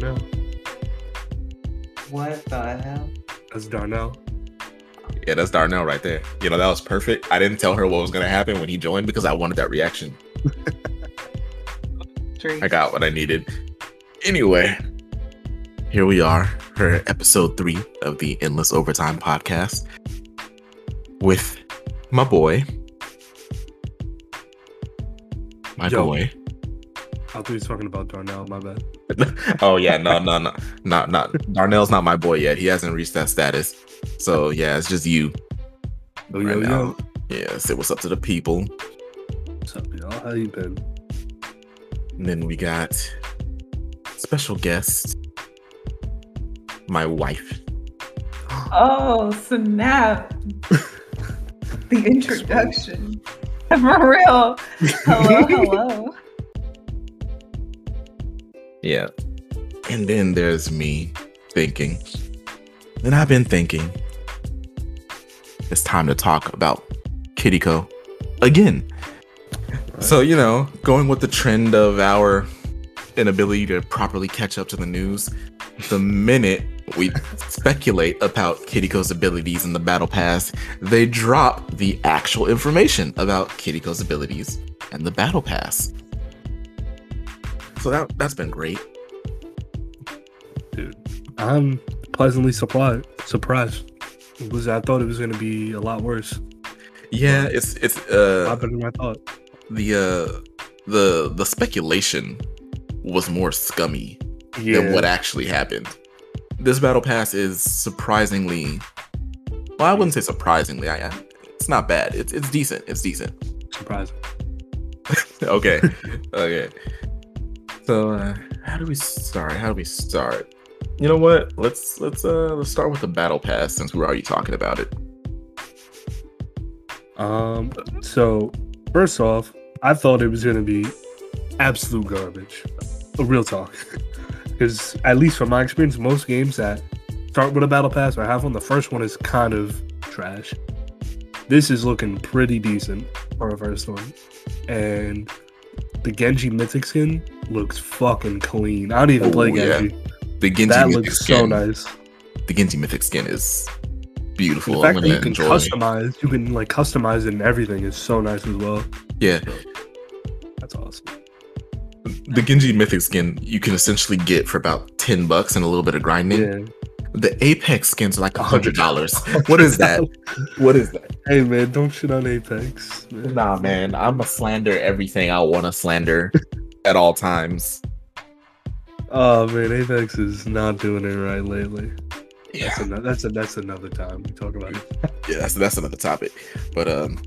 Darnell. What the hell? That's Darnell. Yeah, that's Darnell right there. You know, that was perfect. I didn't tell her what was gonna happen when he joined because I wanted that reaction. I got what I needed. Anyway, here we are for episode three of the Endless Overtime podcast with my boy. My Yo. boy. I thought he was talking about Darnell. My bad. oh yeah, no, no, no, not not Darnell's not my boy yet. He hasn't reached that status. So yeah, it's just you. Oh, right yo, now. yo. Yeah, say what's up to the people. What's up, y'all? How you been? And then we got special guest, my wife. Oh, snap. the introduction. For real. Hello, hello. Yeah. And then there's me thinking. And I've been thinking. It's time to talk about Kiriko again. So, you know, going with the trend of our inability to properly catch up to the news, the minute we speculate about Kiriko's abilities in the battle pass, they drop the actual information about Kiriko's abilities and the battle pass. So that that's been great. Dude, I'm pleasantly surprised. Surprised. Was I thought it was gonna be a lot worse. Yeah, it's it's A uh lot better than I thought. the uh the the speculation was more scummy Yeah. than what actually happened. This battle pass is surprisingly well, I wouldn't say surprisingly. I, I it's not bad. It's it's decent. It's decent. surprising. okay. okay. So uh, how do we start? How do we start? You know what? Let's let's uh let's start with the battle pass since we're already talking about it. Um. So first off, I thought it was gonna be absolute garbage. A real talk. Because at least from my experience, most games that start with a battle pass or have one, the first one is kind of trash. This is looking pretty decent for a first one, and the Genji Mythic skin looks fucking clean. I don't even Oh, play yeah. Genji. The Genji That mythic looks skin. so nice. The Genji mythic skin is beautiful. The fact I'm that you can enjoy. customize, you can like customize it and everything is so nice as well. Yeah, That's awesome. the Genji mythic skin you can essentially get for about ten bucks and a little bit of grinding. Yeah. The Apex skins are like a hundred dollars. what is that? What is that? Hey man, don't shit on Apex. man. Nah, man, I'm a slander everything I want to slander at all times. Oh man, Apex is not doing it right lately. Yeah, That's another, that's, a, that's another time we talk about it. yeah, that's that's another topic. But um,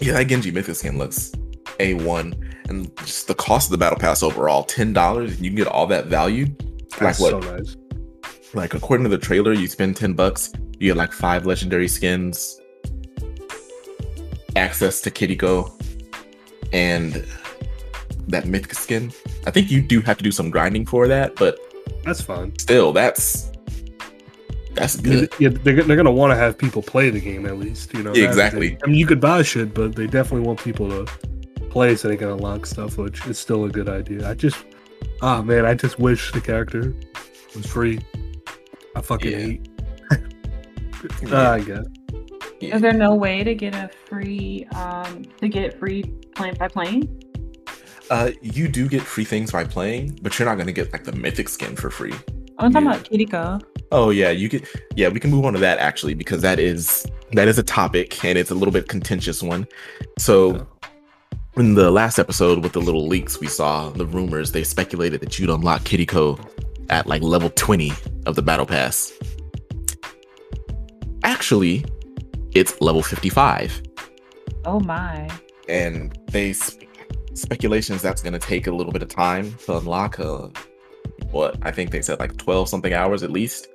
yeah, that Genji mythic skin looks a one, and just the cost of the battle pass overall ten dollars. And you can get all that value. That's what? so nice. Like according to the trailer, you spend ten bucks, you get like five legendary skins, access to Kiriko, and that mythic skin. I think you do have to do some grinding for that, but That's fine. still, that's that's good. yeah, they're, they're gonna want to have people play the game at least. You know. Yeah, exactly. I mean, you could buy shit, but they definitely want people to play so they can unlock stuff, which is still a good idea. I just, ah man, I just wish the character was free. I fucking Yeah. hate. Yeah. Ah, I guess. Is there no way to get a free um to get free playing by playing? Uh, you do get free things by playing, but you're not gonna get like the mythic skin for free. I'm talking Yeah. about Kiriko. Oh yeah, you could. Yeah, we can move on to that actually because that is that is a topic and it's a little bit contentious one. So in the last episode with the little leaks we saw, the rumors they speculated that you'd unlock Kiriko at like level 20 of the battle pass. Actually, it's level 55, Oh my. and they sp- speculations that's going to take a little bit of time to unlock. Uh, what I think they said like 12 something hours at least.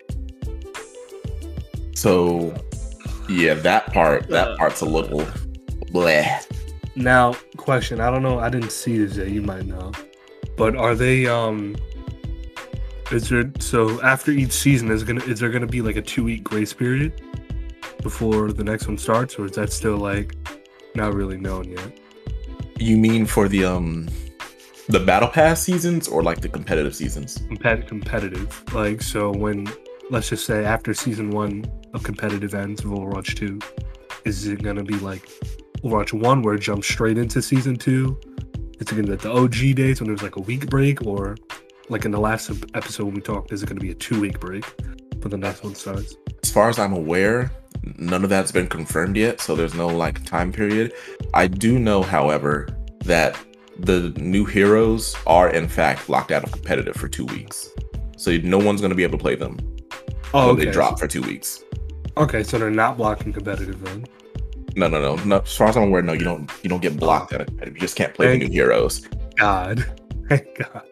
So yeah, that part that part's a little bleh. Now, question. I don't know. I didn't see this yet. You might know, but are they um? Is there so after each season is gonna is there gonna be like a two week grace period before the next one starts, or is that still like not really known yet? You mean for the um The battle pass seasons or like the competitive seasons? Compet- competitive. Like so when let's just say after season one of competitive ends of Overwatch 2, is it gonna be like Overwatch 1 where it jumps straight into season two? Is it gonna be like the OG days when there's like a week break or like in the last episode when we talked, is it gonna be a two week break for the next one starts? As far as I'm aware, none of that's been confirmed yet, so there's no like time period. I do know, however, that the new heroes are in fact locked out of competitive for two weeks. So no one's gonna be able to play them Oh, okay. they drop for two weeks. Okay, so they're not blocking competitive then. No, no, no, no. As far as I'm aware, no, you don't. You don't get blocked oh. out of competitive. You just can't play the new heroes. God. Thank God.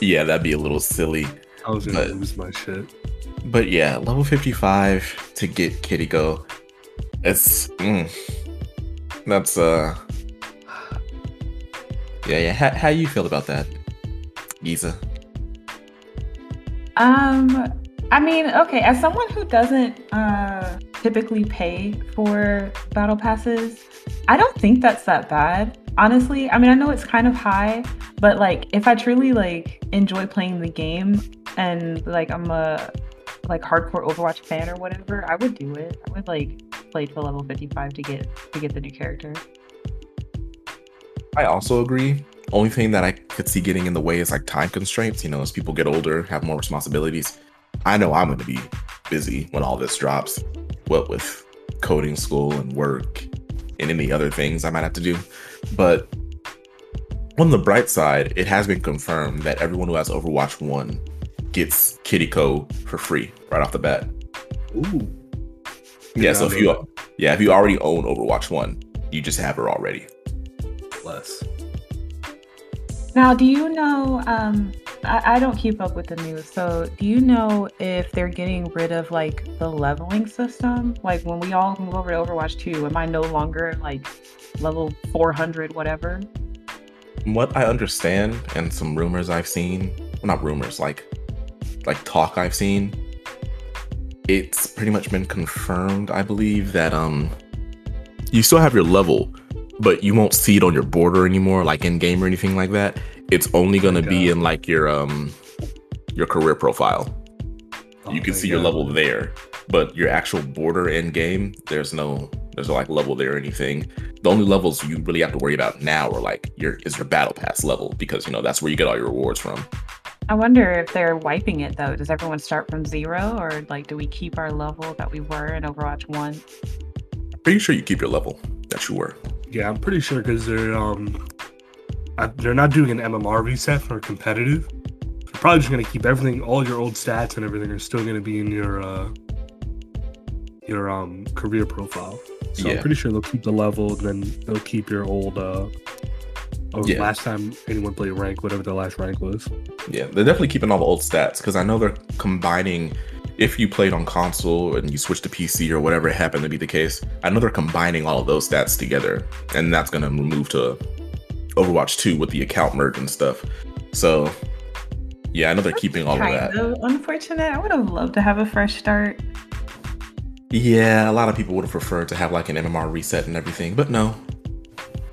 Yeah, that'd be a little silly. I was gonna But- lose my shit. But yeah, level 55 to get Kiriko. It's mm, that's uh yeah yeah. How, how you feel about that, Giza? Um, I mean, okay, as someone who doesn't uh typically pay for battle passes, I don't think that's that bad. Honestly, I mean, I know it's kind of high, but like if I truly like enjoy playing the game and like I'm a like hardcore Overwatch fan or whatever, I would do it. I would like play to level 55 to get to get the new character. I also agree. Only thing that I could see getting in the way is like time constraints. You know, as people get older, have more responsibilities. I know I'm going to be busy when all this drops. What with coding school and work and any other things I might have to do. But on the bright side, it has been confirmed that everyone who has Overwatch 1 gets Kiriko for free right off the bat. Ooh. Yeah, so if know you yeah, if you already own Overwatch 1, you just have her already. Plus. Now, do you know? Um, I, I don't keep up with the news, so do you know if they're getting rid of like the leveling system? Like when we all move over to Overwatch 2, am I no longer like level 400, whatever? What I understand and some rumors I've seen, well, not rumors, like like talk I've seen, it's pretty much been confirmed, I believe, that um you still have your level, but you won't see it on your border anymore, like in game or anything like that. It's only gonna be in like your um your career profile. Oh, you can see your level there, but your actual border in game, there's no there's no like level there or anything. The only levels you really have to worry about now are like your is your battle pass level because you know that's where you get all your rewards from. I wonder if they're wiping it though. Does everyone start from zero, or like do we keep our level that we were in Overwatch 1? Pretty sure you keep your level that you were. Yeah, I'm pretty sure because they're um, I, they're not doing an MMR reset for competitive. They're probably just gonna keep everything, all your old stats and everything are still gonna be in your uh, your um career profile. So Yeah. I'm pretty sure they'll keep the level, and then they'll keep your old uh, or Yeah. last time anyone played rank, whatever the last rank was. Yeah, they're definitely keeping all the old stats because I know they're combining. If you played on console and you switch to PC or whatever it happened to be the case, I know they're combining all of those stats together, and that's gonna move to Overwatch 2 with the account merge and stuff. So, yeah, I know they're keeping all of that. of unfortunate. I would have loved to have a fresh start. Yeah, a lot of people would have preferred to have like an MMR reset and everything, but no,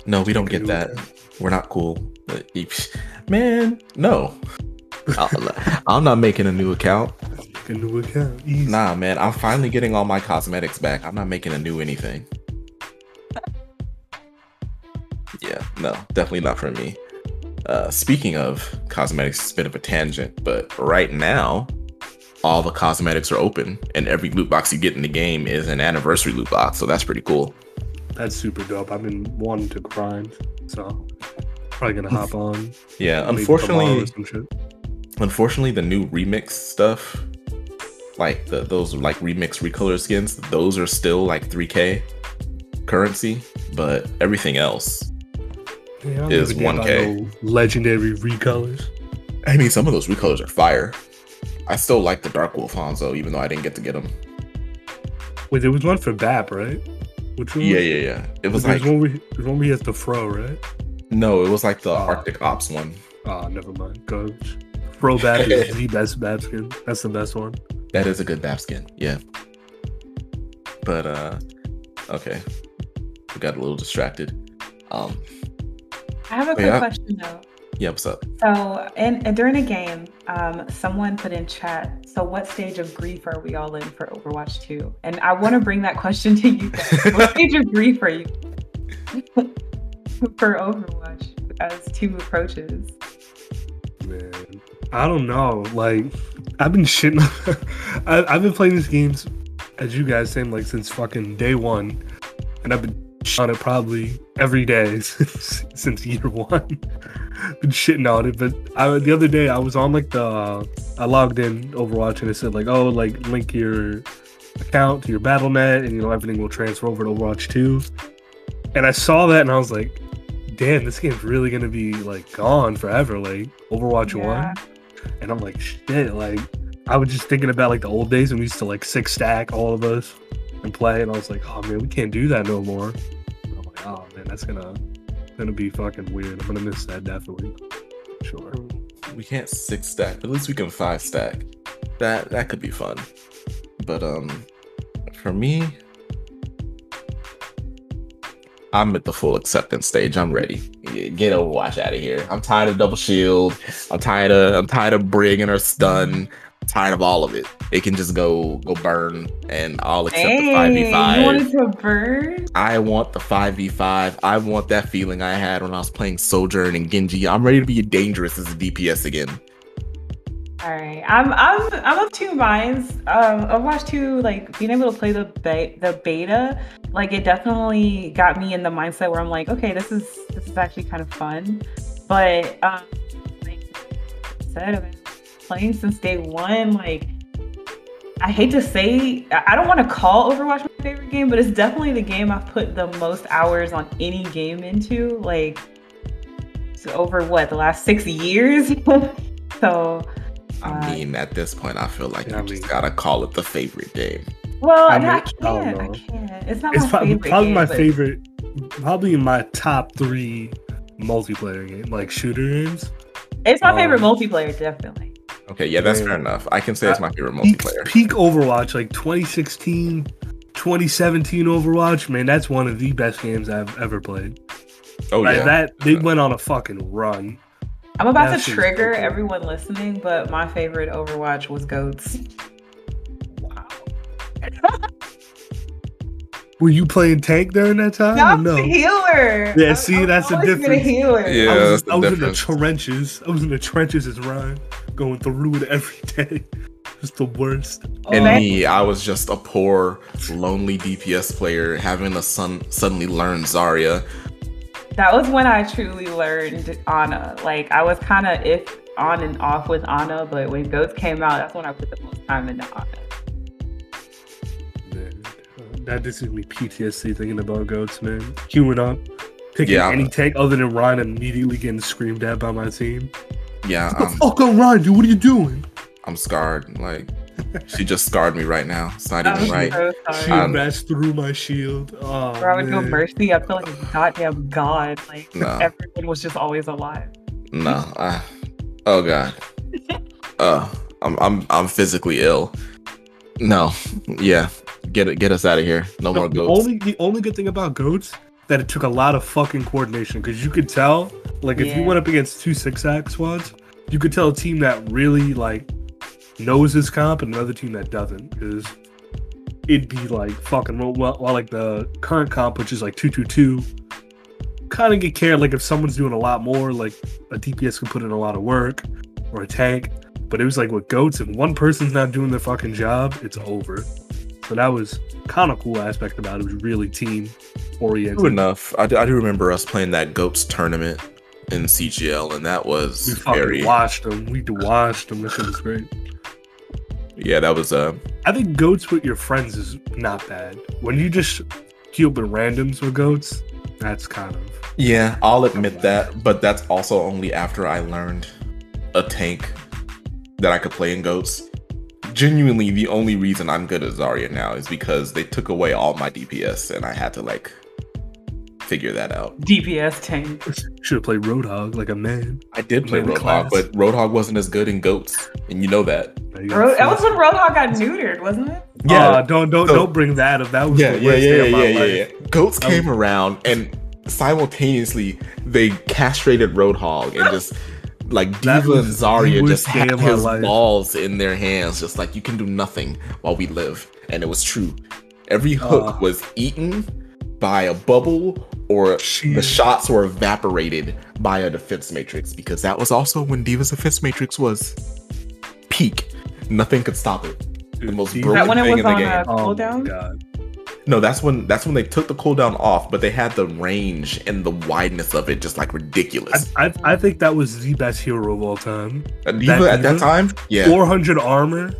no, we don't get that. We're not cool. Man, no. I'm not making a new account. A new account. Easy. Nah, man, I'm finally getting all my cosmetics back. I'm not making a new anything. Yeah, no, definitely not for me. Uh, speaking of cosmetics, it's a bit of a tangent, but right now, all the cosmetics are open, and every loot box you get in the game is an anniversary loot box, so that's pretty cool. That's super dope. I've been wanting to grind, so probably gonna hop on. Yeah, unfortunately, some shit. unfortunately, the new remix stuff, like the, those like remix recolor skins, those are still like 3K currency, but everything else Yeah, is 1K. legendary recolors. I mean, some of those recolors are fire. I still like the Dark Wolf Hanzo, even though I didn't get to get him. Wait, there was one for BAP, right? Which one? Yeah, yeah, yeah. It was There's like one where he, there's one where he the fro, right? no, it was like the Oh. Arctic Ops one. Oh, never mind. Coach. Fro BAP is the best BAP skin. That's the best one. That is a good BAP skin. Yeah. But uh, okay, we got a little distracted. Um, I have a quick Yeah. question though. Yeah, what's up? So, and, and during a game, um, someone put in chat. So, what stage of grief are we all in for Overwatch 2? And I want to bring that question to you guys. what stage of grief are you for Overwatch as two approaches? Man, I don't know. Like, I've been shitting. I, I've been playing these games, as you guys saying, like since fucking day one, and I've been on it probably every day since, since year one. Been shitting on it, but I, the other day I was on like the uh, I logged in Overwatch and it said like oh like link your account to your BattleNet and you know everything will transfer over to Overwatch 2. And I saw that and I was like, damn, this game's really gonna be like gone forever, like Overwatch Yeah. 1. And I'm like, shit, like I was just thinking about like the old days when we used to like six stack all of us and play, and I was like, oh man, we can't do that no more. And I'm like, oh man, that's gonna gonna be fucking weird. I'm gonna miss that definitely. Sure. We can't six stack, but at least we can five stack. That that could be fun. But um, for me, I'm at the full acceptance stage. I'm ready. Get Overwatch out of here. I'm tired of double shield. I'm tired of I'm tired of brig and her stun. Tired of all of it. It can just go go burn, and I'll accept the five v five. you wanted to burn? I want the 5v5. I want that feeling I had when I was playing Sojourn and Genji. I'm ready to be dangerous as a DPS again. All right, I'm I'm I'm of two minds. Um, Overwatch 2, like being able to play the be- the beta, like it definitely got me in the mindset where I'm like, okay, this is this is actually kind of fun. But um, like I said, playing since day one. Like, I hate to say, I I don't want to call Overwatch my favorite game, but it's definitely the game I've put the most hours on any game into. Like, it's over what the last six years. so. I Uh, mean, at this point, I feel like you I just gotta call it the favorite game. Well, I I, mean, I can't. don't I, can't. It's not It's my probably, favorite. probably game, my but- favorite, probably my top three multiplayer game, like shooter games. It's my favorite um, multiplayer, definitely. Okay, yeah, that's fair enough. I can say it's my favorite Peak, multiplayer. peak Overwatch, like 2016, 2017 Overwatch, man, that's one of the best games I've ever played. Oh like yeah, that, they went on a fucking run. I'm about that to trigger cool. everyone listening, but my favorite Overwatch was Goats. Wow. Were you playing tank during that time? or no. healer. Yeah, I'm- see, I'm that's the always been a difference. healer. Yeah. I was, that's I was in the trenches. I was in the trenches as Rein, going through it every day. Just the worst. and man. me, I was just a poor, lonely DPS player having to son- suddenly learn Zarya. That was when I truly learned Ana. Like I was kind of if on and off with Ana, but when Goats came out, that's when I put the most time into Ana. Man, that just gives me PTSD thinking about goats, man. Queuing up, picking Yeah. any tank other than Rein, immediately getting screamed at by my team. Yeah, What the I'm, fuck on Rein, dude? What are you doing? I'm scarred. Like she just scarred me right now. It's not even right. so She sorry. Um, bashed through my shield. Oh, Or I would go man. mercy. I feel like a goddamn god. Like No. everyone was just always alive. No. I, oh god. Uh, I'm I'm I'm physically ill. No. Yeah. Get it. Get us out of here. No The, more the goats. only the only good thing about goats that it took a lot of fucking coordination because you could tell, like, if you went up against two six act squads, you could tell a team that really like knows this comp and another team that doesn't because it'd be like fucking well, well, while like the current comp, which is like two two two, kind of get cared like if someone's doing a lot more, like a DPS can put in a lot of work or a tank. But it was like with goats, if one person's not doing their fucking job, it's over. So that was kind of cool aspect about it. It was really team True oriented. enough. I do, I do remember us playing that goats tournament in CGL, and that We was fucking very. watched them. We watched them. That shit was great. Yeah, that was uh. I think goats with your friends is not bad. When you just up with randoms with goats, that's kind of Yeah, I'll admit that, but that's also only after I learned a tank that I could play in goats. Genuinely, the only reason I'm good at Zarya now is because they took away all my DPS, and I had to like figure that out. DPS tank. should have played Roadhog like a man. I did play In Roadhog, class. but Roadhog wasn't as good in goats, and you know that. You got that was when Roadhog got neutered, wasn't it? Uh, don't don't So- don't bring that up. That was Yeah, the yeah, worst yeah, day yeah, of my yeah, life. yeah, yeah. Goats That was- came around, and simultaneously they castrated Roadhog and just like That D.Va was and Zarya just day had his life. balls in their hands, just like you can do nothing while we live. And it was true. Every hook Uh. was eaten by a bubble or the shots were evaporated by a defense matrix because that was also when D.Va's defense matrix was peak. Nothing could stop it. The most D.Va- broken That when it thing was in the on game. a Oh my cooldown? god. No, that's when that's when they took the cooldown off, but they had the range and the wideness of it just like ridiculous. I, I, I think that was the best hero of all time. Uh, a D.Va at that time, yeah, 400 armor.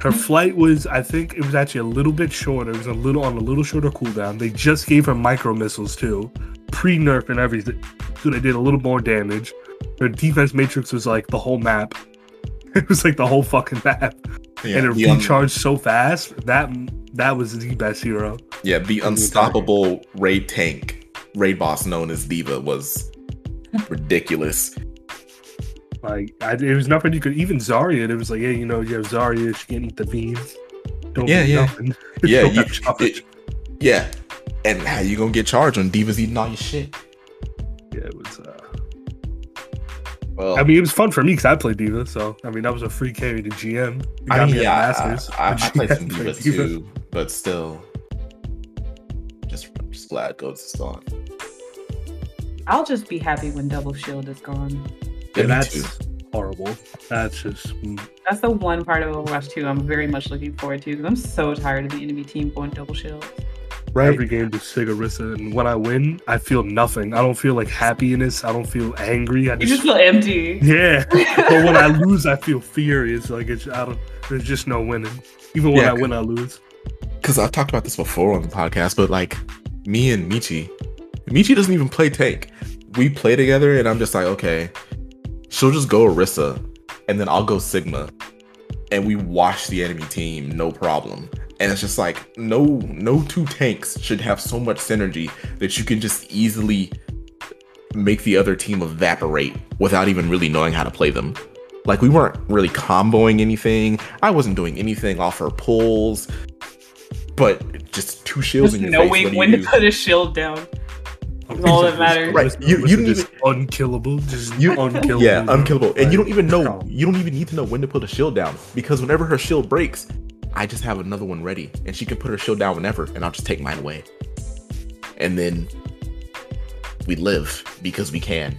Her hmm. flight was, I think, it was actually a little bit shorter. It was a little on a little shorter cooldown. They just gave her micro missiles too, pre nerf and everything, so they did a little more damage. Her defense matrix was like the whole map. It was like the whole fucking map, yeah, and it the un- um, recharged so fast. That that was the best hero. yeah, the entire unstoppable raid tank, raid boss known as D.Va was ridiculous. Like I, it was nothing you could even Zarya. It was like, yeah, you know, you have Zarya. She can't eat the beans. Don't Yeah, yeah. nothing. Yeah, Don't you, have it- yeah, and how you gonna get charged when D.Va's eating all your shit? yeah, it was. Uh, Well, I mean, it was fun for me because I played D.Va, so I mean that was a free carry to GM. It I got mean, me at yeah, Masters, I, I, but I played GM some played Divas D.Va. too, but still, just just glad Goats is gone. I'll just be happy when Double Shield is gone. Yeah, Yeah, that's too. horrible. That's just mm, That's the one part of Overwatch 2 I'm very much looking forward to because I'm so tired of the enemy team going double shield. Right. every game to Sigarissa, and when I win, I feel nothing. I don't feel like happiness. I don't feel angry. I You just, just feel empty. yeah. but when I lose, I feel furious. Like it's I don't. There's just no winning. Even when Yeah. I win, I lose. because I've talked about this before on the podcast, but like me and Michi, Michi doesn't even play tank. We play together, and I'm just like, okay, she'll just go Orisa, and then I'll go Sigma, and we wash the enemy team, no problem. And it's just like no, no two tanks should have so much synergy that you can just easily make the other team evaporate without even really knowing how to play them. Like we weren't really comboing anything. I wasn't doing anything off her pulls, but just two shields Just in your face. knowing when to put a shield down. That's all that matters. Right, you- you don't just unkillable. Just You- unkillable. Yeah, unkillable. And you don't even know. You don't even need to know when to put a shield down because whenever her shield breaks, I just have another one ready, and she can put her shield down whenever, and I'll just take mine away. And then we live because we can.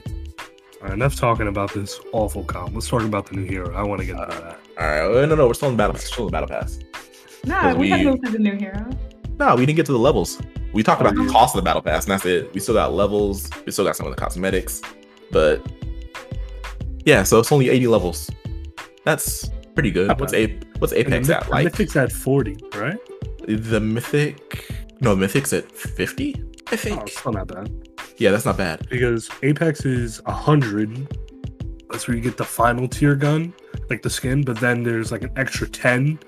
All right, enough talking about this awful comp. Let's talk about the new hero. I want to get into uh, that. All right, no, no, we're still in the battle. Still in the battle pass. Nah, Because we, have we- moved to the new hero. No, we didn't get to the levels. We talked about Oh, the mm-hmm. cost of the battle pass, and that's it. We still got levels. We still got some of the cosmetics, but yeah, so it's only 80 levels. That's pretty good. What's a what's Apex the, at? the Like Mythic's at 40, right? the Mythic? No, Mythic's at 50. I Oh, think. still not bad. Yeah, that's not bad. Because Apex is 100. That's where you get the final tier gun, like the skin, but then there's like an extra 10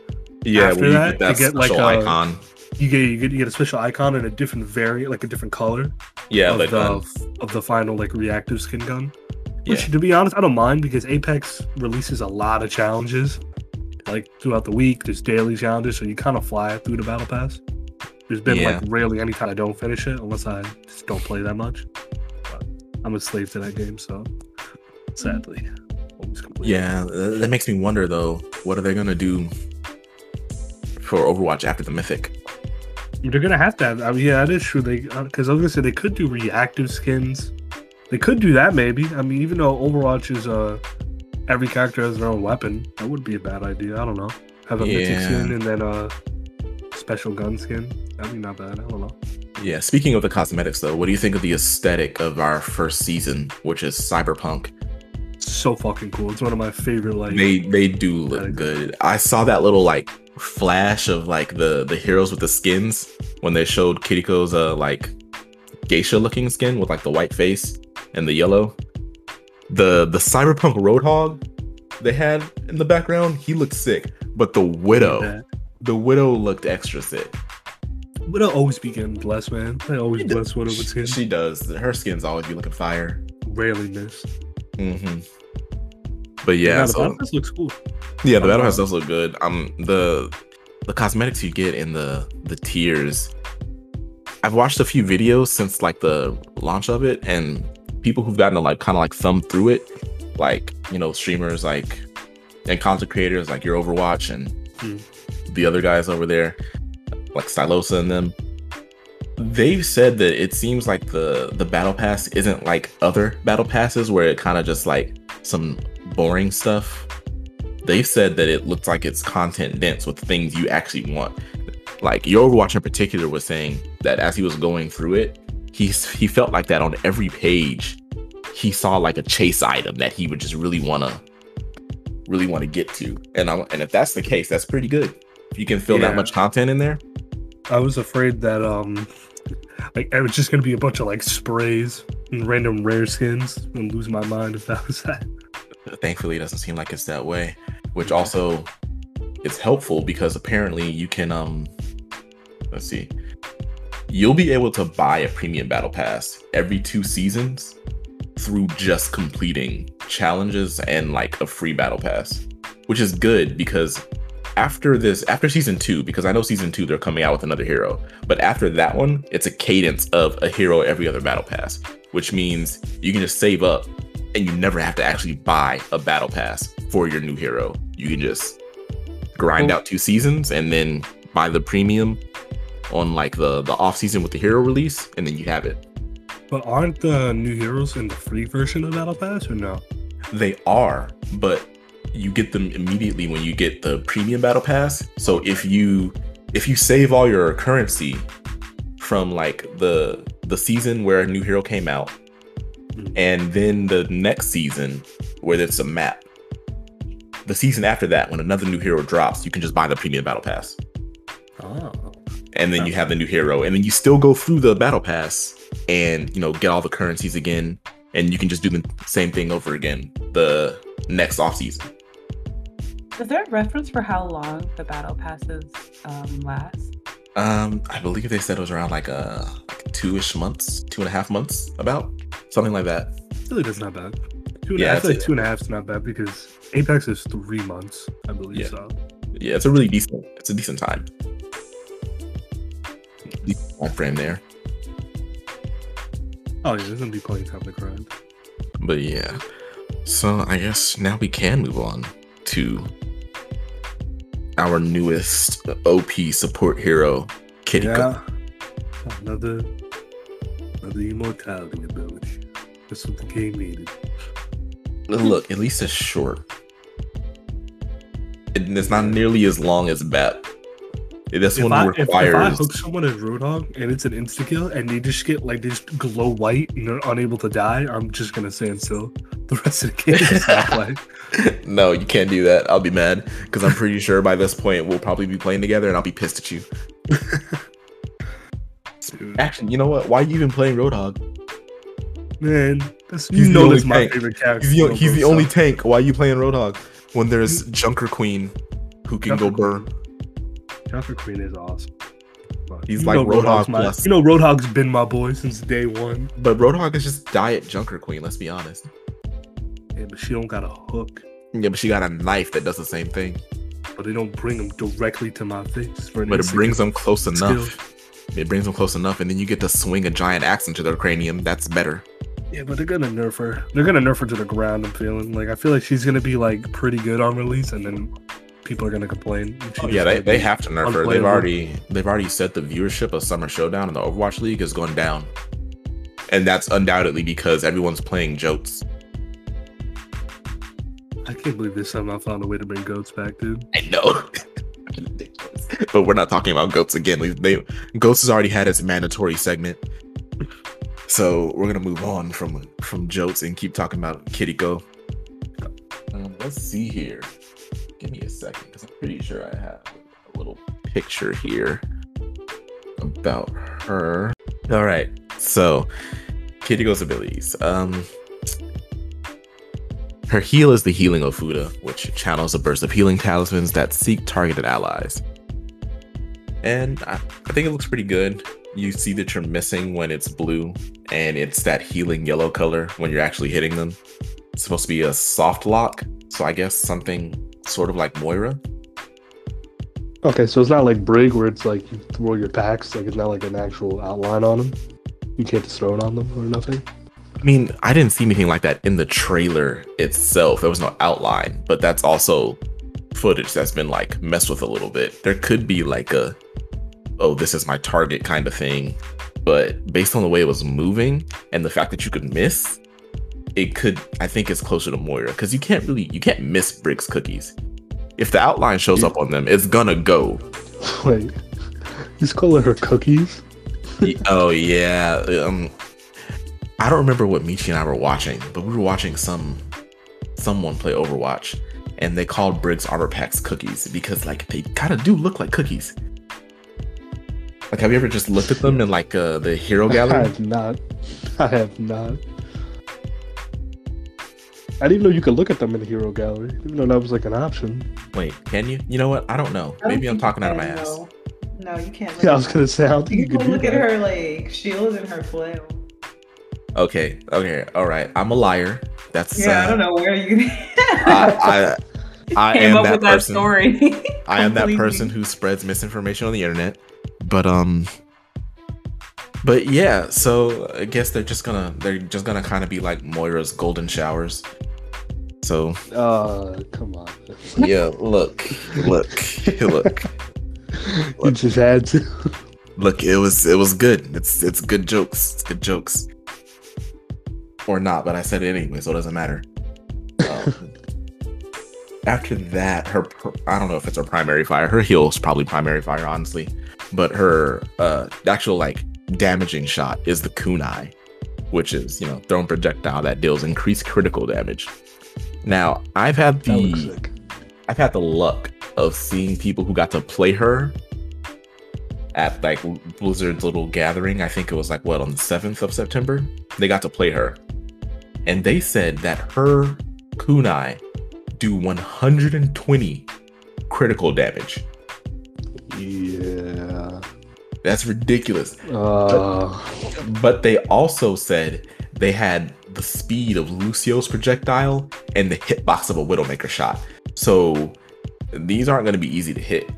Yeah, After that, get that you get, like, a- icon. You get you get you get a special icon and a different variant, like a different color Yeah, of like the um, of the final like reactive skin gun. Which, yeah, to be honest, I don't mind because Apex releases a lot of challenges, like throughout the week. There's daily challenges, so you kind of fly through the battle pass. There's been Yeah. like rarely any time I don't finish it unless I just don't play that much. But I'm a slave to that game, so sadly, yeah. That makes me wonder though. What are they gonna do for Overwatch after the Mythic? They're gonna have to have. I mean, yeah, that is true. They because I was gonna say they could do reactive skins. They could do that maybe. I mean, even though Overwatch is uh every character has their own weapon, that would be a bad idea. I don't know. Have a mythic Yeah. skin and then a special gun skin. That'd be not bad. I don't know. Yeah. Speaking of the cosmetics though, what do you think of the aesthetic of our first season, which is cyberpunk? So fucking cool. It's one of my favorite like. They they do look good. I saw that little like flash of like the the heroes with the skins when they showed Kiriko's uh like geisha looking skin with like the white face and the yellow. The the cyberpunk roadhog they had in the background, he looked sick. But the widow, the widow looked extra sick. Widow always be getting blessed, man. I always She bless Widow with skin. She does. Her skin's always be looking fire. Rarely miss. hmm But yeah, the so battle pass looks cool. Yeah, the battle pass does look good. Um, the the cosmetics you get in the the tiers, I've watched a few videos since like the launch of it, and people who've gotten to like kind of like thumb through it, like you know streamers like and content creators like your Overwatch and Hmm. the other guys over there, like Stylosa and them. They've said that it seems like the the battle pass isn't like other battle passes where it kind of just like some boring stuff. They've said that it looks like it's content dense with things you actually want. Like your Overwatch in particular was saying that as he was going through it, he's he felt like that on every page. He saw like a chase item that he would just really want to really want to get to. And I, and if that's the case, that's pretty good. If you can fill Yeah. that much content in there, I was afraid that um like it was just gonna be a bunch of like sprays and random rare skins and lose my mind if that was that. Thankfully it doesn't seem like it's that way which also is helpful because apparently you can um let's see. You'll be able to buy a premium battle pass every two seasons through just completing challenges and like a free battle pass which is good because after this after season two because i know season two they're coming out with another hero but after that one it's a cadence of a hero every other battle pass which means you can just save up and you never have to actually buy a battle pass for your new hero. You can just grind Cool. out two seasons and then buy the premium on like the the off season with the hero release, and then you have it. But aren't the new heroes in the free version of Battle Pass or no? They are, but you get them immediately when you get the premium battle pass. So if you if you save all your currency from like the the season where a new hero came out And then the next season where there's a map. The season after that when another new hero drops, you can just buy the premium battle pass. Oh. And then you have the new hero and then you still go through the battle pass and you know get all the currencies again and you can just do the same thing over again the next off season. Is there a reference for how long the battle passes um, last? Um, I believe they said it was around like uh like two-ish months, two and a half months, about something like that. Like that's not bad. Two and Yeah, I feel like two and a half is not bad because Apex is three months, I believe Yeah. so. Yeah, it's a really decent. It's a decent time. Decent time frame there, Oh yeah, there's gonna be plenty of time to grind. but yeah. So I guess now we can move on to our newest OP support hero, Kitty. Yeah. Another another immortality ability. That's what the game needed. Look, at least it's short. And it's not nearly as long as Bat. This If one I, if, if I requires. hook someone as Roadhog and it's an insta kill and they just get like they just glow white and they're unable to die, I'm just gonna stand still. The rest of the game is not play. no, you can't do that. I'll be mad because I'm pretty sure by this point we'll probably be playing together, and I'll be pissed at you. Dude, Actually, you know what? Why are you even playing Roadhog? man, that's, He's you the know only that's my tank. favorite character. He's the, he's the only tank. Why are you playing Roadhog when there's Junker Queen who can go Junker burn? Junker Queen is awesome. But He's you like know Roadhog my, plus. You know, Roadhog's been my boy since day one. But Roadhog is just diet Junker Queen. Let's be honest. Yeah, but she don't got a hook. Yeah, but she got a knife that does the same thing. But they don't bring them directly to my face. For But it brings them close skill. enough. It brings them close enough, and then you get to swing a giant axe into their cranium. That's better. Yeah, but they're gonna nerf her. They're gonna nerf her to the ground. I'm feeling like I feel like she's gonna be like pretty good on release, and then people are gonna complain. Oh, yeah, they, they have to nerf her. They've already they've already said the viewership of Summer Showdown in the Overwatch League is going down, and that's undoubtedly because everyone's playing Jotes. I can't believe they somehow found a way to bring goats back, dude. I know. but we're not talking about goats again. They goats has already had its mandatory segment, so we're gonna move on from from jokes and keep talking about Kiriko. Um, let's see here. Give me a second, because I'm pretty sure I have a little picture here about her. All right, so Kitty Kiriko's abilities. Um, her heal is the healing Ofuda, which channels a burst of healing talismans that seek targeted allies. And I, I think it looks pretty good. You see that you're missing when it's blue, and it's that healing yellow color when you're actually hitting them. It's supposed to be a soft lock, so I guess something sort of like Moira. Okay, so it's not like Brig where it's like you throw your packs, like it's not like an actual outline on them. You can't just throw it on them or nothing. I mean, I didn't see anything like that in the trailer itself. There was no outline, but that's also footage that's been like messed with a little bit. There could be like a, oh, this is my target kind of thing. But based on the way it was moving and the fact that you could miss, it could, I think it's closer to Moira because you can't really, you can't miss Brig's cookies. If the outline shows up on them, it's gonna go. Wait, he's calling her cookies? oh yeah. Um, I don't remember what Michi and I were watching, but we were watching some someone play Overwatch, and they called Brig's armor packs cookies because like they kind of do look like cookies. Like, have you ever just looked at them in like uh, the hero gallery? I have not. I have not. I didn't even know you could look at them in the hero gallery. I didn't know that was like an option. Wait, can you? You know what? I don't know. I don't Maybe I'm talking out of my can, ass. no. No, you can't. Look Yeah, I was gonna say I don't think You you could can do look at that. her like shield and her flail. Okay, okay, all right. I'm a liar. That's Yeah, I uh, don't know where you I, I, I came am up that with that person. story. I am that person who spreads misinformation on the internet. But um but yeah, so I guess they're just gonna they're just gonna kind of be like Moira's golden showers. So Uh, come on. yeah, look, look, look, you just had to. look. It was it was good. It's it's good jokes. It's good jokes. Or not, but I said it anyway, so it doesn't matter. Um, after that, her I don't know if it's her primary fire. Her heal's probably primary fire, honestly. But her uh actual like damaging shot is the kunai, which is you know thrown projectile that deals increased critical damage. Now I've had the. I've had the luck of seeing people who got to play her at like Blizzard's little gathering. I think it was like what on the 7th of September. They got to play her. And they said that her kunai do 120 critical damage. Yeah. That's ridiculous. Uh, But they also said they had the speed of Lucio's projectile and the hitbox of a Widowmaker shot. So these aren't going to be easy to hit.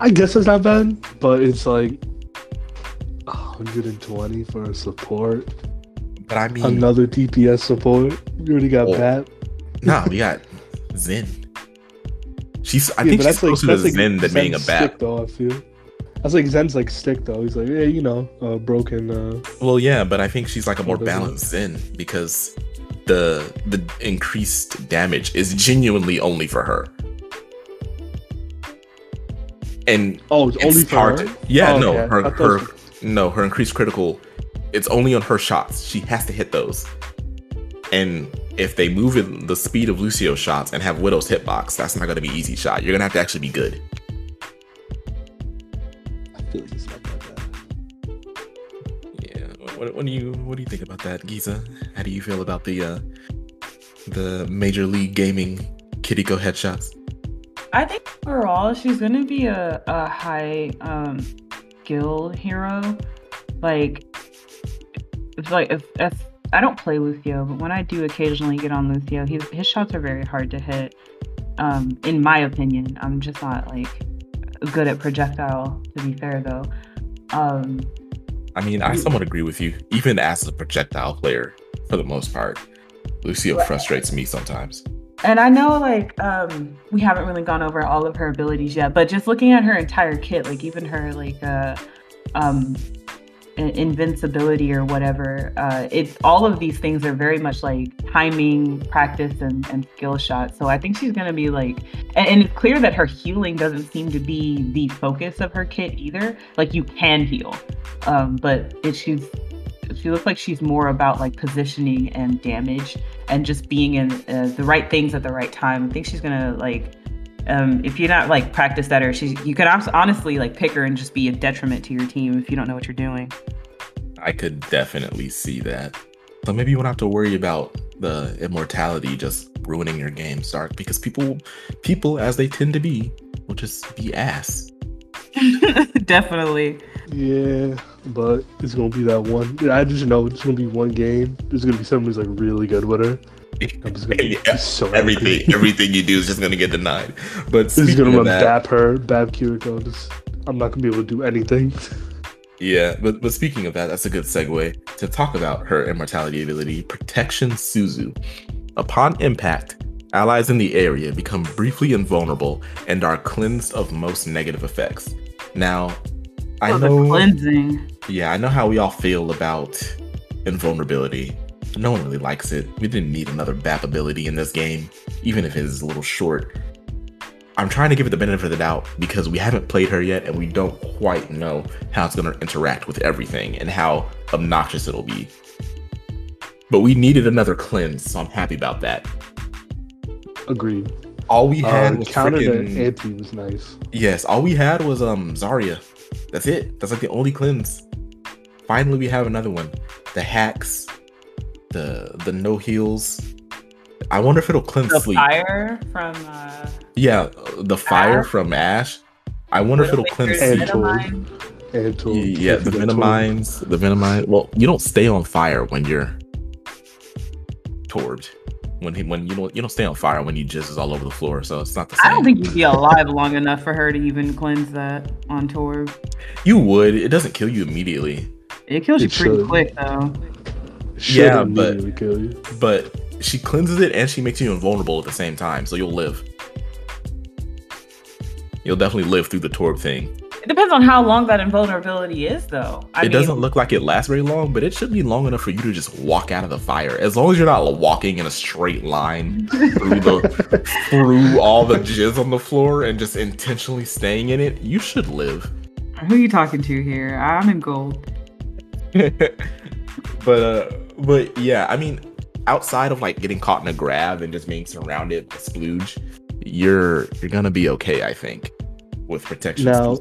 I guess it's not bad, but it's like 120 for a support. But I mean, Another DPS support. You already got Oh. that. no, we got Zen. She's. I Yeah, think she's closer to Zen than being a bat. Stick, though, I feel. That's like Zen's like stick though. He's like, yeah, you know, uh, broken. Uh, Well, yeah, but I think she's like a more What does it- balanced Zen because the the increased damage is genuinely only for her. And oh, it's, it's only for hard her? to- yeah, Oh, no, okay. her her was- no, her increased critical. It's only on her shots. She has to hit those. And if they move in the speed of Lucio's shots and have Widow's hitbox, that's not going to be easy shot. You're going to have to actually be good. I feel like that. Yeah. What, what do you what do you think about that, Giza? How do you feel about the uh the Major League Gaming Kiriko headshots? I think overall she's gonna be a, a high um skill hero. Like it's like if, if I don't play Lucio, but when I do occasionally get on Lucio, his his shots are very hard to hit. Um, in my opinion, I'm just not like good at projectile. To be fair, though, um, I mean, I somewhat agree with you. Even as a projectile player, for the most part, Lucio Right. frustrates me sometimes. And I know like um we haven't really gone over all of her abilities yet, but just looking at her entire kit, like even her like uh um invincibility or whatever, uh it's all of these things are very much like timing, practice and, and skill shots. So I think she's gonna be like and, and it's clear that her healing doesn't seem to be the focus of her kit either. Like you can heal. Um but it she's she looks like she's more about like positioning and damage and just being in uh, the right things at the right time. I think she's gonna like, um, if you're not like practiced at her, she's you could honestly like pick her and just be a detriment to your team if you don't know what you're doing. I could definitely see that. So maybe you won't have to worry about the immortality just ruining your game, Stark, because people people as they tend to be will just be ass. Definitely. Yeah, but it's gonna be that one. I just know it's gonna be one game. There's gonna be someone who's like really good with her. I'm just gonna be Yeah, so everything angry. everything you do is just gonna get denied. But This is gonna of run that, bap her, bap Kiriko. Just, I'm not gonna be able to do anything. yeah, but but speaking of that, that's a good segue to talk about her immortality ability, Protection Suzu. Upon impact, allies in the area become briefly invulnerable and are cleansed of most negative effects. Now, I Oh, the know, cleansing. yeah, I know how we all feel about invulnerability. No one really likes it. We didn't need another BAP ability in this game, even if it is a little short. I'm trying to give it the benefit of the doubt because we haven't played her yet and we don't quite know how it's going to interact with everything and how obnoxious it'll be. But we needed another cleanse, so I'm happy about that. Agreed. All we had Uh, was counter to freaking- Anthony was nice. Yes, all we had was um Zarya. That's it. That's like the only cleanse. Finally, we have another one. The hacks, the the no heals. I wonder if it'll cleanse The sleep. fire from uh, Yeah, the fire Ash? from Ash. I wonder if it'll cleanse And sleep. Tor. Venom Mine. And to Yeah, the Venom Mines, the Venom Mine. Well, you don't stay on fire when you're torbed. When he, when you don't you don't stay on fire when you jizzes all over the floor, so it's not the same. I don't think you'd be alive long enough for her to even cleanse that on tour. you would. It doesn't kill you immediately. It kills you It pretty should. quick though. Should Yeah, but- kill you. but she cleanses it and she makes you invulnerable at the same time, so you'll live. You'll definitely live through the Torb thing. It depends on how long that invulnerability is, though. I it mean, doesn't look like it lasts very long, but it should be long enough for you to just walk out of the fire. As long as you're not walking in a straight line through the through all the jizz on the floor and just intentionally staying in it, you should live. Who are you talking to here? I'm in gold. but uh but yeah, I mean, outside of like getting caught in a grab and just being surrounded by splooge, you're you're gonna be okay, I think, with protection. Now-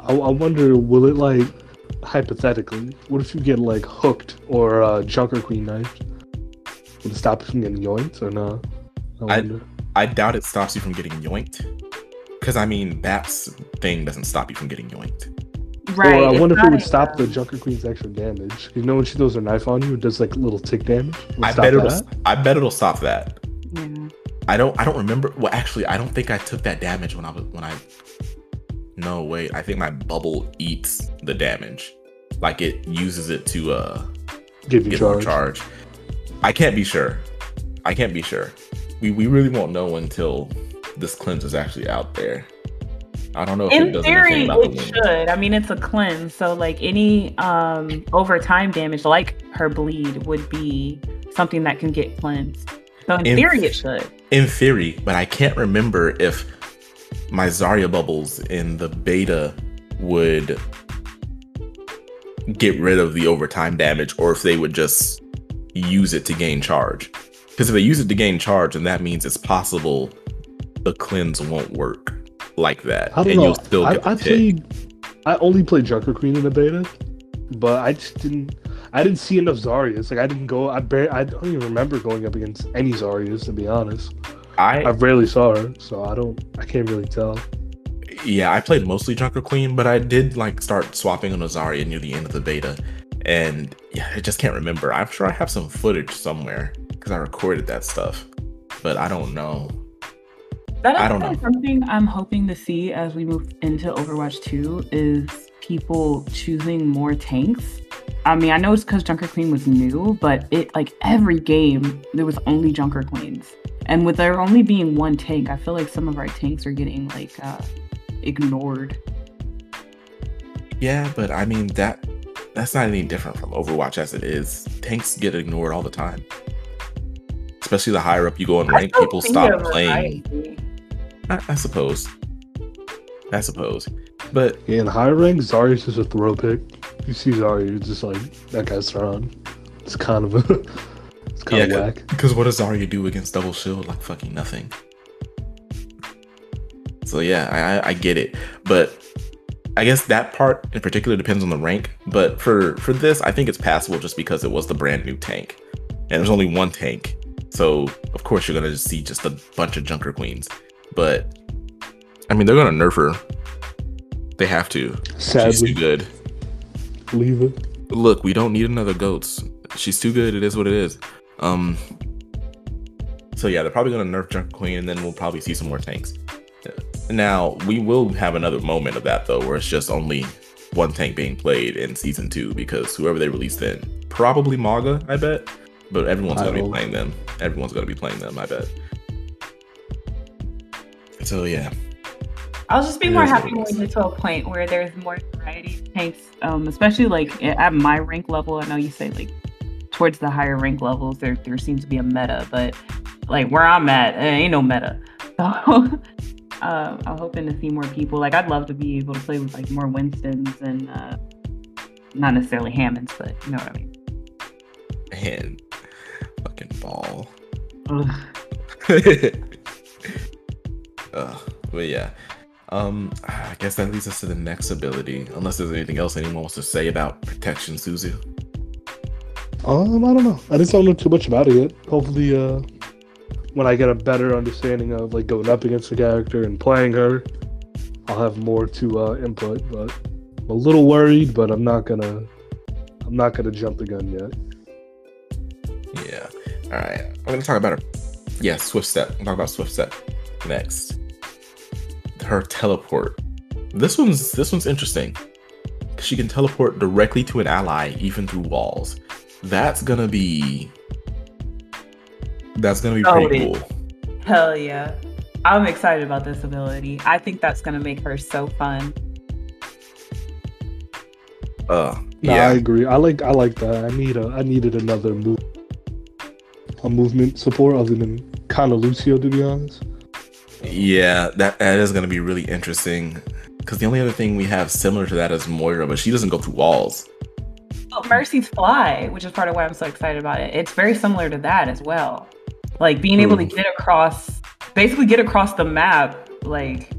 I, I wonder, will it like hypothetically? What if you get like hooked or uh, Junker Queen knifed? Would it stop you from getting yoinked or not? I I- I doubt it stops you from getting yoinked. Because I mean, Bap's thing doesn't stop you from getting yoinked. Right. or I wonder if it would a- stop the Junker Queen's extra damage. You know when she throws her knife on you, it does like little tick damage. Would it I stop bet it'll. I bet it'll stop that. Yeah. I don't. I don't remember. Well, actually, I don't think I took that damage when I was when I. No, wait. I think my bubble eats the damage. Like it uses it to uh Give you get more charge. charge. I can't be sure. I can't be sure. We we really won't know until this cleanse is actually out there. I don't know if it In does theory, the it should. I mean, it's a cleanse, so like any um overtime damage, like her bleed, would be something that can get cleansed. So in In- theory, it should. In theory, but I can't remember if my Zarya bubbles in the beta would get rid of the overtime damage or if they would just use it to gain charge. Because if they use it to gain charge, then that means it's possible the cleanse won't work like that. I don't and know. you'll still I, I played. I only played Junker Queen in the beta, but I just didn't. I didn't see enough Zaryas. Like I didn't go. I bar- I don't even remember going up against any Zaryas to be honest. I I rarely saw her, so I don't. I can't really tell. yeah, I played mostly Junker Queen, but I did like start swapping on a Zarya near the end of the beta. And yeah, I just can't remember. I'm sure I have some footage somewhere because I recorded that stuff, but I don't know. That is I don't know. something I'm hoping to see as we move into Overwatch 2 is people choosing more tanks. I mean, I know it's because Junker Queen was new, but it like every game there was only Junker Queens, and with there only being one tank, I feel like some of our tanks are getting like uh, ignored. Yeah, but I mean that that's not any different from Overwatch as it is. Tanks get ignored all the time. Especially the higher up you go in rank, people stop playing. variety. I, I suppose. I suppose. But Yeah, in high rank, Zarya's just a throw pick. You see Zarya, you're just like that guy's thrown. It's kind of a. it's kind Yeah, of whack. Because what does Zarya do against double shield? Like fucking nothing. So yeah, I, I, I get it, but I guess that part in particular depends on the rank. But for for this, I think it's passable just because it was the brand new tank, and there's only one tank. So of course you're gonna just see just a bunch of Junker Queens. But I mean, they're gonna nerf her. They have to. She's too Sadly, good. Leave it. Look, we don't need another goats. She's too good. It is what it is. Um. So yeah, they're probably gonna nerf Junk Queen, and then we'll probably see some more tanks. Now we will have another moment of that though, where it's just only one tank being played in season two because whoever they release then, probably Mauga, I bet. But everyone's I gonna be playing them. Everyone's gonna be playing them, I bet. So yeah, I'll just be It more happy when we get to a point where there's more variety of tanks, um, especially like at my rank level. I know you say like towards the higher rank levels, there there seems to be a meta, but like where I'm at, it ain't no meta. So um, I'm hoping to see more people. Like I'd love to be able to play with like more Winstons and uh, not necessarily Hammonds, but you know what I mean. and fucking ball. Uh, but yeah. Um, I guess that leads us to the next ability. Unless there's anything else anyone wants to say about protection, Suzu. Um, I don't know. I just don't know too much about it yet. Hopefully, uh, when I get a better understanding of like going up against the character and playing her, I'll have more to uh, input. But I'm a little worried, but I'm not gonna. I'm not gonna jump the gun yet. Yeah. All right. I'm gonna talk about her. Yeah, Swift Step. I'm talk about Swift Step next. Her teleport. This one's this one's interesting. She can teleport directly to an ally, even through walls. That's gonna be. That's gonna be pretty Oh, cool. Hell yeah. I'm excited about this ability. I think that's gonna make her so fun. Uh, No, yeah. I agree. I like. I like that. I need a. I needed another move. A movement support other than kind of Lucio, to be honest. Yeah, that that is gonna be really interesting. Because the only other thing we have similar to that is Moira, but she doesn't go through walls. Oh, Mercy's Fly, which is part of why I'm so excited about it. It's very similar to that as well. Like being able to get across, basically get across the map, like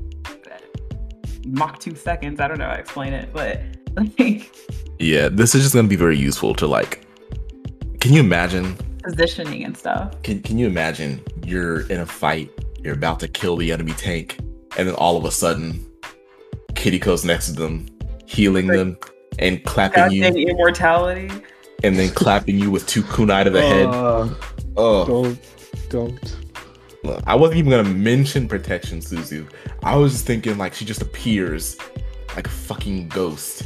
Mach 2 seconds. I don't know how to explain it, but like Yeah, this is just gonna be very useful to like. Can you imagine? positioning and stuff. Can Can you imagine? You're in a fight. You're about to kill the enemy tank, and then all of a sudden, Kiriko's next to them, healing Like- them and clapping you, Goddamn immortality. and then clapping you with two kunai to the head. Uh, Oh, don't. Don't. Look, I wasn't even gonna mention protection, Suzu. I was just thinking like she just appears like a fucking ghost.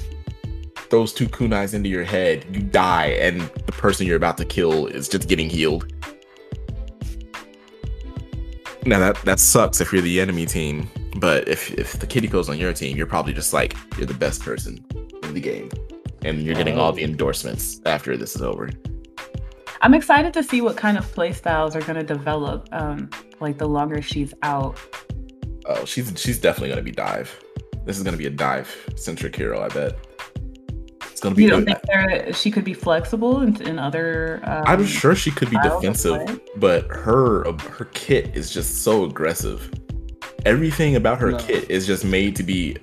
Throws two kunais into your head, you die, and the person you're about to kill is just getting healed. Now that that sucks if you're the enemy team, but if if the Kirikos on your team, you're probably just like you're the best person in the game, and you're getting all the endorsements after this is over. I'm excited to see what kind of play styles are going to develop, um, like the longer she's out. Oh, she's she's definitely gonna be dive. This is gonna be a dive centric hero, I bet. It's gonna be. You don't good. think there, she could be flexible in, in other? Um, I'm sure she could be defensive, but her her kit is just so aggressive. Everything about her No. kit is just made to be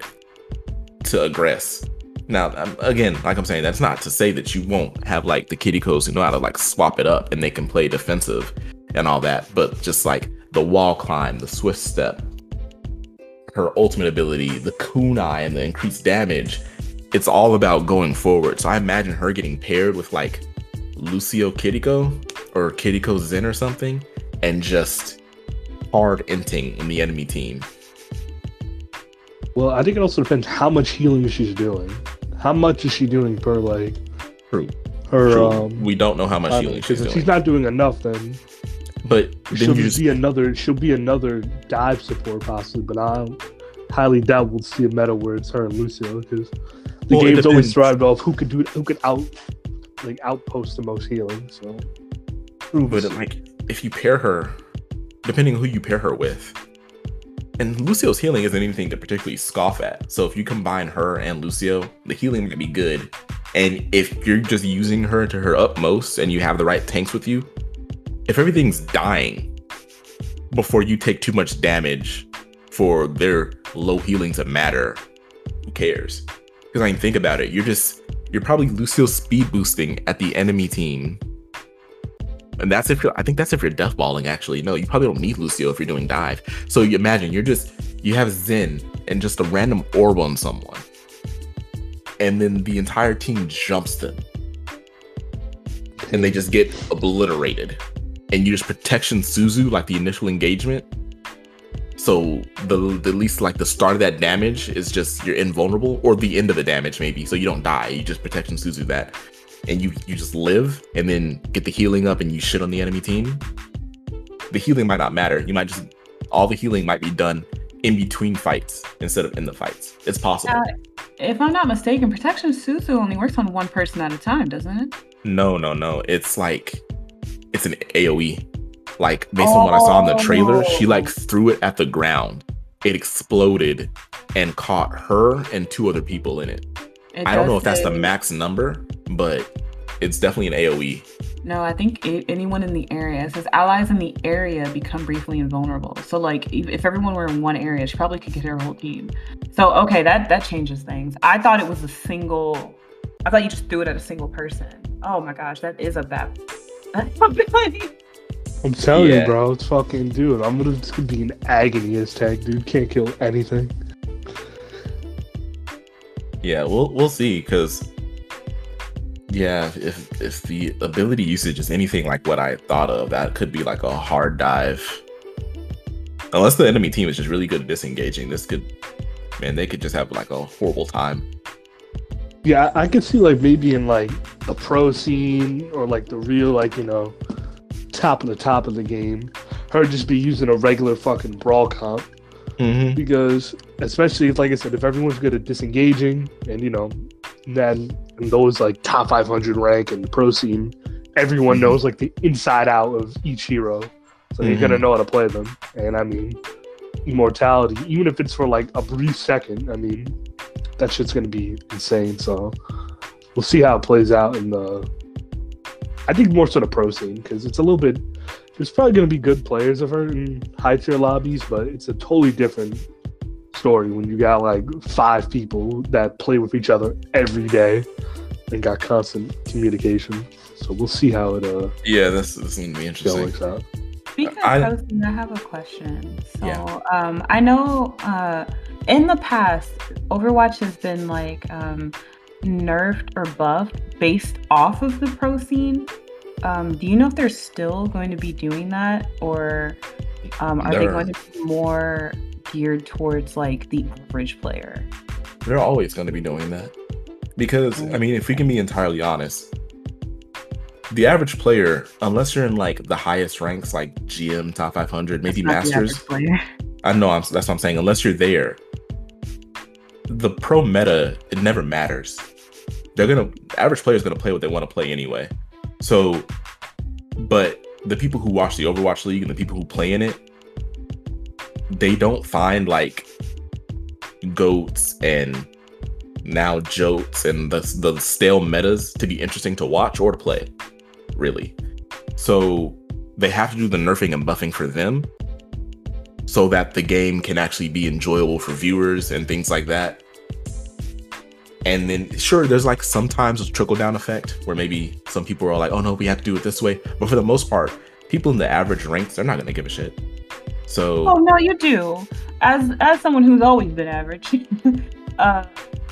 to aggress. Now, um, again, like I'm saying, that's not to say that you won't have like the Kirikos who know how to like swap it up and they can play defensive and all that, but just like the wall climb, the swift step, her ultimate ability, the kunai, and the increased damage, it's all about going forward. So I imagine her getting paired with like Lucio Kiriko or Kiriko Zen or something, and just hard inting in the enemy team. Well, I think it also depends how much healing she's doing. How much is she doing per like True. her? True. Um, we don't know how much healing don't- doing. she's not doing enough, then but then she'll you just be another. She'll be another dive support possibly, but I highly doubt we'll see a meta where it's her and Lucio because the Well, game's always thrived off who could do who could out like outpost the most healing. So, but like if you pair her, depending on who you pair her with, and Lucio's healing isn't anything to particularly scoff at. So if you combine her and Lucio, the healing can be good. And if you're just using her to her utmost and you have the right tanks with you, if everything's dying before you take too much damage for their low healing to matter, who cares? Because I mean, think about it. You're just you're probably Lucio speed boosting at the enemy team and that's if you're, I think that's if you're death balling, actually. No, you probably don't need Lucio if you're doing dive. So you imagine you're just, you have Zen and just a random orb on someone. and then the entire team jumps them. And they just get obliterated. And you just protection Suzu like the initial engagement. So the, the least like the start of that damage is just you're invulnerable, or the end of the damage maybe, so you don't die. You just protection Suzu that, and you you just live, and then get the healing up, and you shit on the enemy team. The healing might not matter. You might just all the healing might be done in between fights instead of in the fights. It's possible. Uh, if I'm not mistaken, protection Suzu only works on one person at a time, doesn't it? No, no, no. It's like it's an AoE. Like based on what I saw in the oh, trailer, she like threw it at the ground. It exploded and caught her and two other people in it. It I don't know if that's the max number, but it's definitely an. AoE. No, I think a- anyone in the area. It says allies in the area become briefly invulnerable. So like if if everyone were in one area, she probably could get her whole team. So okay, that that changes things. I thought it was a single. I thought you just threw it at a single person. Oh my gosh, that is a bad ability. I'm telling Yeah. you, bro. It's fucking dude. I'm gonna, gonna be an agony as tag, dude. Can't kill anything. Yeah, we'll we'll see because yeah, if if the ability usage is anything like what I thought of, that could be like a hard dive. Unless the enemy team is just really good at disengaging, this could man, they could just have like a horrible time. Yeah, I could see like maybe in like the pro scene or like the real like you know top of the top of the game, her just be using a regular fucking brawl comp Mm-hmm. because especially if like I said, if everyone's good at disengaging and you know then in those like top 500 rank and the pro scene, everyone Mhm. knows like the inside out of each hero, so you're gonna know how to play them. And I mean, immortality, even if it's for like a brief second, I mean, that shit's gonna be insane. So we'll see how it plays out in the. I think more so the pro scene because it's a little bit. There's probably gonna be good players of her in high tier lobbies, but it's a totally different story when you got like five people that play with each other every day and got constant communication. So we'll see how it uh Yeah, this, this is gonna be interesting. works out. Speaking of I- posting, I have a question. So, Yeah. um, I know uh, in the past, Overwatch has been like um, nerfed or buffed based off of the pro scene. Um, do you know if they're still going to be doing that, or um, are they They're- going to be more geared towards like the average player? They're always gonna be doing that. Because I mean, if we can be entirely honest, the average player, unless you're in like the highest ranks, like GM top 500, maybe Masters. I know I'm, that's what I'm saying. Unless you're there, the pro meta it never matters. They're gonna average player's gonna play what they want to play anyway. So, but the people who watch the Overwatch League and the people who play in it, they don't find like goats and now jotes and the the stale metas to be interesting to watch or to play, really. So they have to do the nerfing and buffing for them so that the game can actually be enjoyable for viewers and things like that. And then, sure, there's like sometimes a trickle down effect where maybe some people are like, oh no, we have to do it this way. But for the most part, people in the average ranks, they're not going to give a shit. So, Oh no, you do. As as someone who's always been average, uh,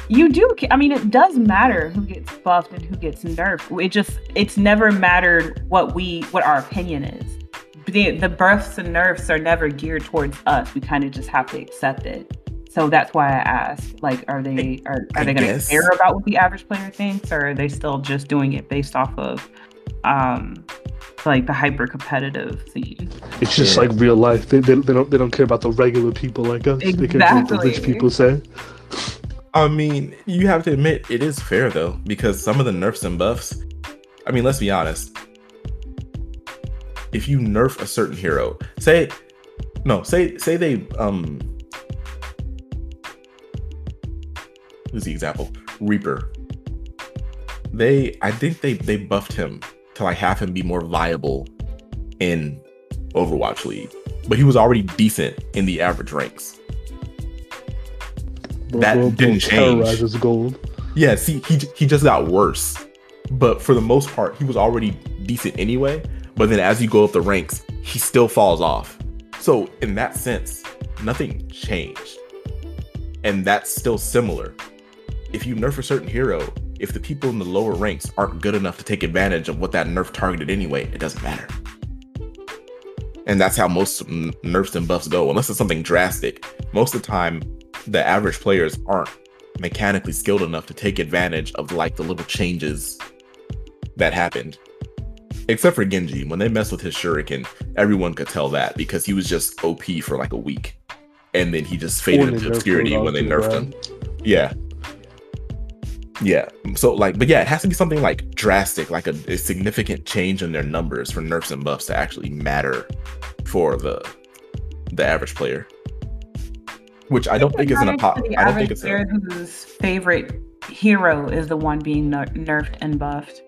you do. I mean, it does matter who gets buffed and who gets nerfed. It just it's never mattered what we what our opinion is. The the buffs and nerfs are never geared towards us. We kind of just have to accept it. So that's why I asked, like, are they are, I are they going to care about what the average player thinks, or are they still just doing it based off of, um, like the hyper competitive scene? It's just Yeah. like real life. They, they, they don't they don't care about the regular people like us. They care about what the rich people say. I mean, you have to admit it is fair though, because some of the nerfs and buffs. I mean, let's be honest. If you nerf a certain hero, say, no, say say they um, who's the example? Reaper. They, I think they they buffed him to like have him be more viable in Overwatch League, but he was already decent in the average ranks. Bro, That bro, bro didn't change. terrorizes gold. Yeah, see, he he just got worse. But for the most part, he was already decent anyway. But then as you go up the ranks, he still falls off. So in that sense, nothing changed. And that's still similar. If you nerf a certain hero, if the people in the lower ranks aren't good enough to take advantage of what that nerf targeted anyway, it doesn't matter. And that's how most nerfs and buffs go, unless it's something drastic. Most of the time, the average players aren't mechanically skilled enough to take advantage of like the little changes that happened. Except for Genji, when they messed with his shuriken, everyone could tell that because he was just OP for like a week. And then he just faded into obscurity when they nerfed him. Yeah. Yeah. So like, but yeah, it has to be something like drastic, like a, a significant change in their numbers for nerfs and buffs to actually matter for the the average player. Which I don't think is an a pop. I don't think it's player a, whose favorite hero is the one being ner- nerfed and buffed.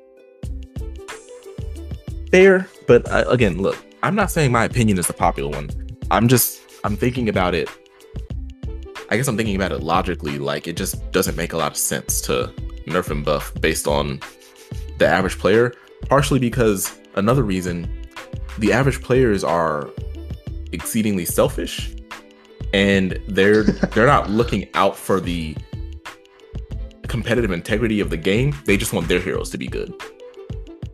Fair, but uh, again, look, I'm not saying my opinion is the popular one. I'm just I'm thinking about it I guess I'm thinking about it logically. Like it just doesn't make a lot of sense to nerf and buff based on the average player. Partially because another reason, the average players are exceedingly selfish, and they're they're not looking out for the competitive integrity of the game. They just want their heroes to be good.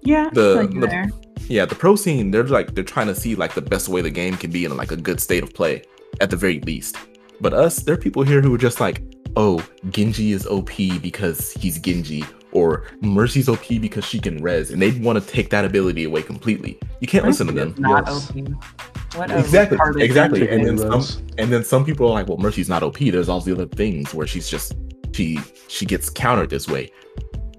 Yeah. The, the yeah the pro scene they're like they're trying to see like the best way the game can be in like a good state of play at the very least but us, there are people here who are just like, oh, Genji is OP because he's Genji, or Mercy's OP because she can res, and they want to take that ability away completely. You can't Mercy listen to them. Not yes. OP. What exactly, exactly. And then some, and then some people are like, well, Mercy's not OP. There's all the other things where she's just she she gets countered this way.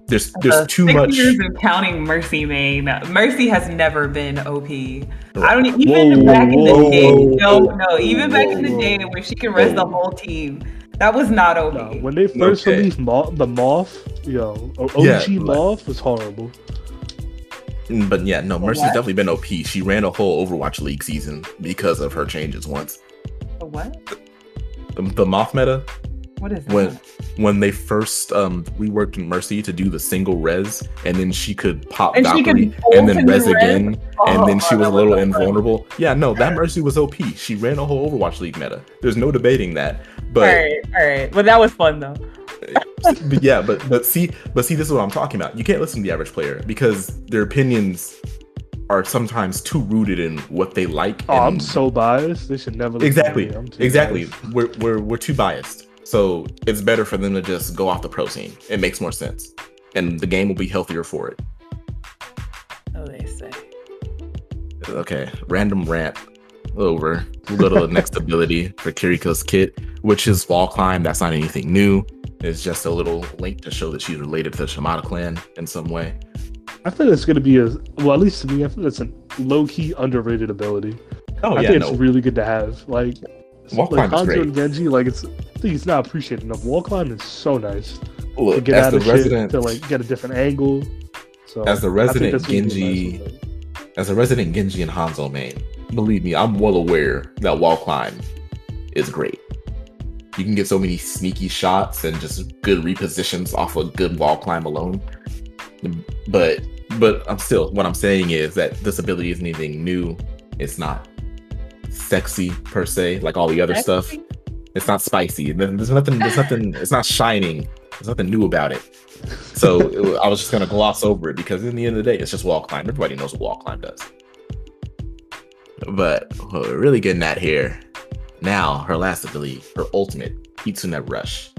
There's there's uh, too much. Years of counting Mercy main. Mercy has never been OP. Right. I don't even whoa, back in the whoa, day. Whoa, no, no, even back in the day where she can res the whole team. That was not OP. No, when they first okay. released Mo- the Moth, yo, OG yeah, Moth was horrible. Mm, but yeah, no, Mercy's definitely been OP. She ran a whole Overwatch League season because of her changes once. A what? The, the Moth meta. What is when that? when they first um reworked Mercy to do the single res, and then she could pop and Valkyrie and then res again, oh, and then she was a little invulnerable. Yeah, no, that Mercy was OP. She ran a whole Overwatch League meta. There's no debating that. But all right, all right, but that was fun though. but yeah, but but see, but see, this is what I'm talking about. You can't listen to the average player because their opinions are sometimes too rooted in what they like. Oh, I'm so biased. They should never. Exactly. Exactly. Biased. We're we're we're too biased. So it's better for them to just go off the pro scene. It makes more sense. And the game will be healthier for it. Oh, they say. Okay, random rant over. We'll go to the next ability for Kiriko's kit, which is wall climb. That's not anything new. It's just a little link to show that she's related to the Shimada clan in some way. I think it's going to be a well, at least to me, I think it's a low key underrated ability. Oh I yeah, think no. it's really good to have. Like Wall like climb Hanzo great. and Genji, like it's I think it's not appreciated enough. Wall climb is so nice. Look, to get out of resident, shit, to like get a different angle. So as the resident Genji, nice as a resident Genji and Hanzo main, believe me, I'm well aware that wall climb is great. You can get so many sneaky shots and just good repositions off a good wall climb alone. But but I'm still what I'm saying is that this ability isn't anything new. It's not sexy per se, like all the other sexy? stuff. It's not spicy. There's nothing. There's nothing. It's not shining. There's nothing new about it. So I was just gonna gloss over it because in the end of the day, it's just wall climb. Everybody knows what wall climb does. But what we're really getting at here now, her last ability, her ultimate, Kitsune Rush.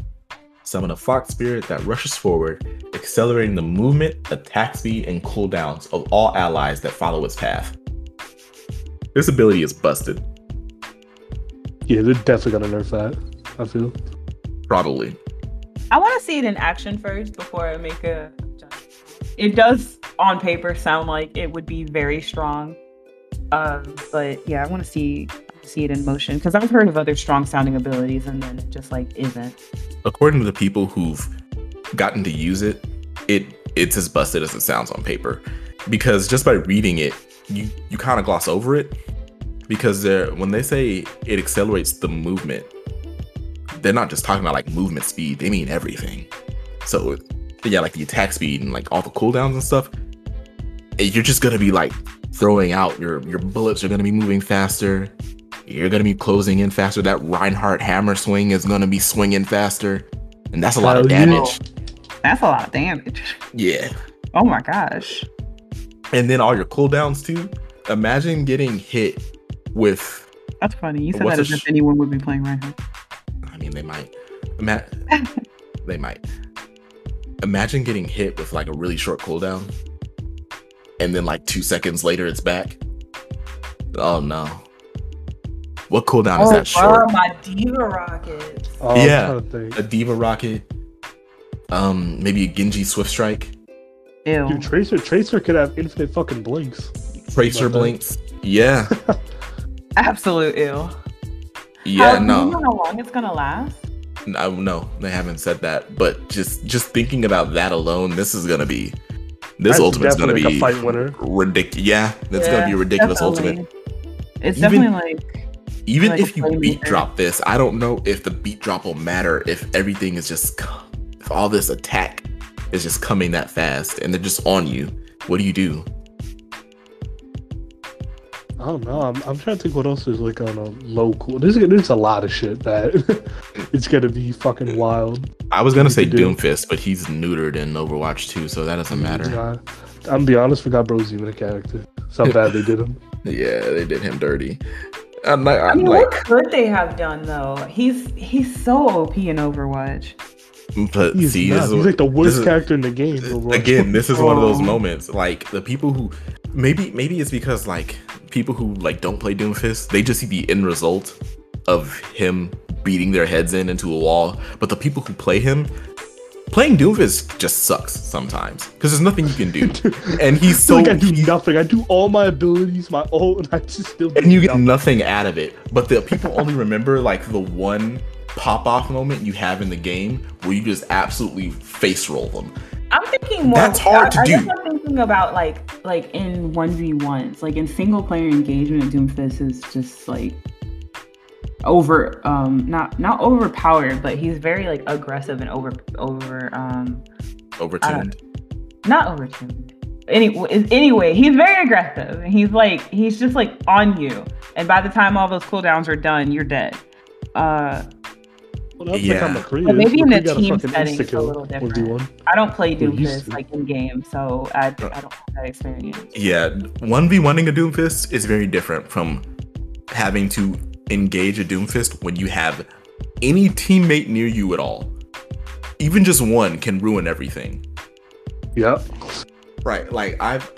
Summon a fox spirit that rushes forward, accelerating the movement, attack speed, and cooldowns of all allies that follow its path. This ability is busted. Yeah, they're definitely gonna nerf that. I feel. Probably. I want to see it in action first before I make a. It does on paper sound like it would be very strong, um, but yeah, I want to see see it in motion because I've heard of other strong sounding abilities and then it just like isn't. According to the people who've gotten to use it, it it's as busted as it sounds on paper because just by reading it, you you kind of gloss over it because they're when they say it accelerates the movement, they're not just talking about like movement speed; they mean everything. So yeah, like the attack speed and like all the cooldowns and stuff. Eh, you're just gonna be like throwing out your your bullets are gonna be moving faster. You're gonna be closing in faster. That Reinhardt hammer swing is gonna be swinging faster. and that's a lot of oh, yeah. damage. That's a lot of damage. Yeah. Oh my gosh. And then all your cooldowns too. Imagine getting hit with. That's funny. You said that as sh- if anyone would be playing Reinhardt. I mean, they might. Ima- they might. Imagine getting hit with like a really short cooldown, and then like two seconds later, it's back. Oh no! What cooldown is that short? Oh, my D.Va Rockets. Oh, Yeah. I'm trying to A D.Va Rocket. Um, maybe a Genji Swift Strike, Ew. Dude, Tracer Tracer could have infinite fucking blinks. Tracer Blinks. Yeah, Absolute ew. yeah, how, Do you no. know how long it's gonna last? No, no, they haven't said that. But just just thinking about that alone, this is gonna be this That's ultimate's gonna definitely be a fight winner. ridiculous. Yeah, it's gonna be a ridiculous ultimate. It's Even- definitely like Even like if you playmaker. beat drop this, I don't know if the beat drop will matter if everything is just if all this attack is just coming that fast and they're just on you. What do you do? I don't know. I'm, I'm trying to think what else is like on a low cool. There's there's a lot of shit that it's gonna be fucking wild. I was gonna say do you do? Doomfist, but he's neutered in Overwatch 2, so that doesn't matter. Yeah. I'm gonna be honest, forgot bro's even a character. That's how bad they did him. Yeah, they did him dirty. I'm like, I I'm mean, like what could they have done though? He's he's so OP in Overwatch. But He's, see, this is- He's like the worst is- character in the game. Overwatch. again this is one of those Oh. moments like the people who maybe maybe it's because like people who like don't play doomfist they just see the end result of him beating their heads in into a wall but the people who play him playing doomfist just sucks sometimes because there's nothing you can do and he's so so like I do nothing. I do all my abilities, my ult, and I just still. do and you get nothing. nothing out of it but the people only remember like the one pop off moment you have in the game where you just absolutely face roll them I'm thinking more. That's hard to I, I guess do. I'm thinking about like like in one v ones, like in single player engagement. Doomfist is just like over, um, not not overpowered, but he's very like aggressive and over over um overtuned not overtuned. Anyway, anyway, he's very aggressive. and He's like he's just like on you, and by the time all those cooldowns are done, you're dead. Uh, Well, that's Yeah. like how McCree But maybe in the McCree got a team setting, it's a little 1v1. I don't play Doomfist like in game, so I, I don't have that experience. Yeah, one v oneing a Doomfist is very different from having to engage a Doomfist when you have any teammate near you at all. Even just one can ruin everything. Yep. Right, like I've,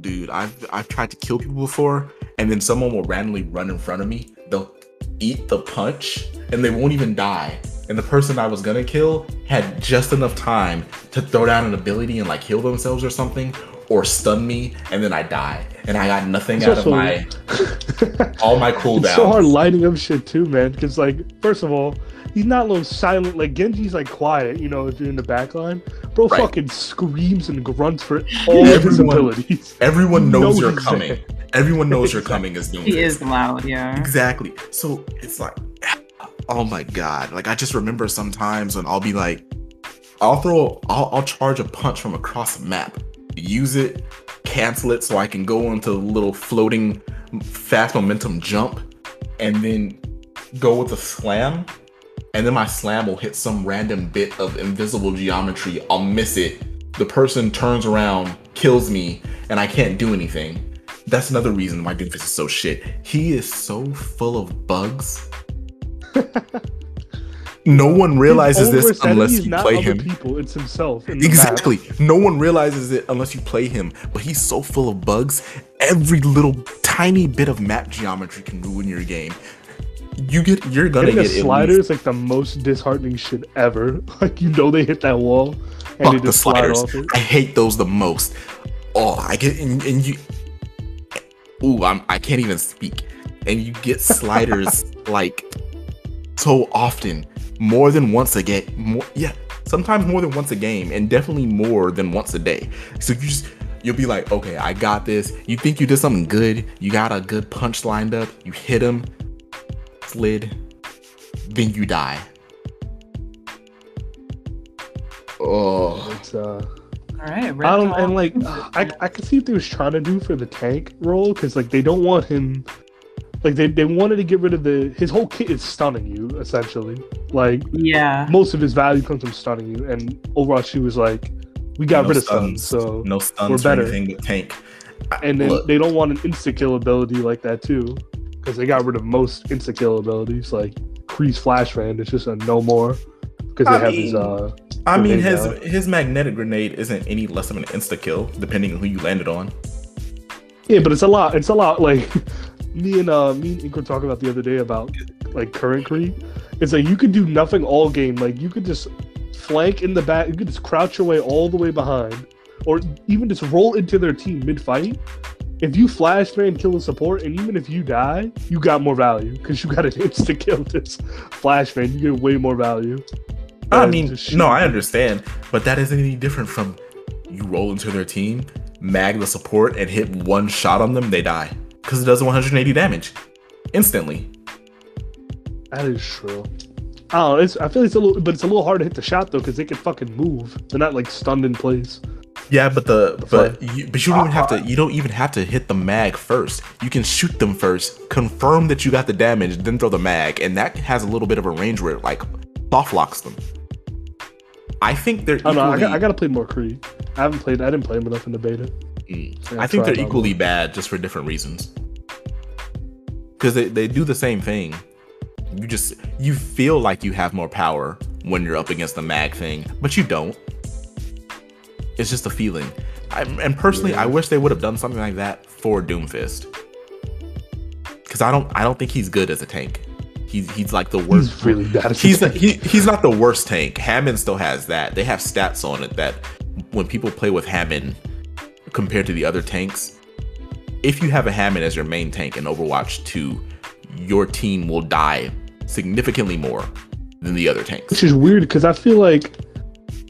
dude, I've I've tried to kill people before, and then someone will randomly run in front of me. They'll eat the punch, and they won't even die. And the person I was gonna kill had just enough time to throw down an ability and like heal themselves or something, or stun me, and then I die, and I got nothing It's out of also- my all my cooldowns. It's so hard lighting up shit too, man. Because like, first of all, he's not little silent. Like Genji's like quiet, you know, if you're in the back line. Bro, Right. fucking screams and grunts for all of his Everyone- abilities. Everyone You knows you're coming. there. Everyone knows you're coming as Doomfist. He is loud, yeah. Exactly. So it's like, oh my god! Like I just remember sometimes when I'll be like, I'll throw, I'll, I'll charge a punch from across the map, use it, cancel it, so I can go into a little floating fast momentum jump, and then go with a slam, and then my slam will hit some random bit of invisible geometry. I'll miss it. The person turns around, kills me, and I can't do anything. That's another reason why Doomfist is so shit. He is so full of bugs. no one realizes this unless you play him. People, it's himself. the map. Exactly. No one realizes it unless you play him. But he's so full of bugs. Every little tiny bit of map geometry can ruin your game. You get you're gonna Hitting a get at slider is like the most disheartening shit ever. Like you know they hit that wall and Fuck they the just slide sliders. off it. I hate those the most. Oh, I get and, and you. Ooh, I'm I can't even speak. And you get sliders like so often, more than once a game. More, yeah, sometimes more than once a game, and definitely more than once a day. So you just you'll be like, okay, I got this. You think you did something good. You got a good punch lined up. You hit him, slid, then you die. Oh. It's uh All right, I don't and like I I could see what they was trying to do for the tank role because like they don't want him like they, they wanted to get rid of the his whole kit is stunning you essentially. Like Yeah. most of his value comes from stunning you, and Overwatch 2 was like, we got No rid of stuns, so no stuns we're or better. anything but tank. and then Look. they don't want an insta kill ability like that too, because they got rid of most insta kill abilities like Kree's Flash Fan. It's just a no more because they I have his uh I mean, his now. his magnetic grenade isn't any less of an insta kill, depending on who you landed on. yeah, but it's a lot. It's a lot like me and uh me and Ink were talking about the other day about like current Kree. It's like you could do nothing all game. Like you could just flank in the back. You could just crouch your way all the way behind, or even just roll into their team mid fight. If you flash fan kill a support, and even if you die, you got more value because you got an insta kill this flash fan. You get way more value. I mean, no, I understand, but that isn't any different from you roll into their team, mag the support, and hit one shot on them, they die because it does 180 damage instantly. That is true. Oh. It's, I feel it's a little, but it's a little hard to hit the shot though because they can fucking move. They're not like stunned in place. Yeah, but the but you, but you don't even have to ah. you don't even have to hit the mag first. You can shoot them first, confirm that you got the damage, then throw the mag, and that has a little bit of a range where it like soft locks them. I think they're I don't know. I got, I got to play more Creed. I haven't played. I didn't play him enough in the beta. Mm. I think they're equally more. bad just for different reasons. Because they, they do the same thing. You just you feel like you have more power when you're up against the mag thing, but you don't. It's just a feeling. I, and personally, I wish they would have done something like that for Doomfist. Because I don't I don't think he's good as a tank. He's he's like the worst. He's really bad. At He's the the, he, he's not the worst tank. Hammond still has that. They have stats on it that when people play with Hammond compared to the other tanks, if you have a Hammond as your main tank in Overwatch 2, your team will die significantly more than the other tanks. which is weird because I feel like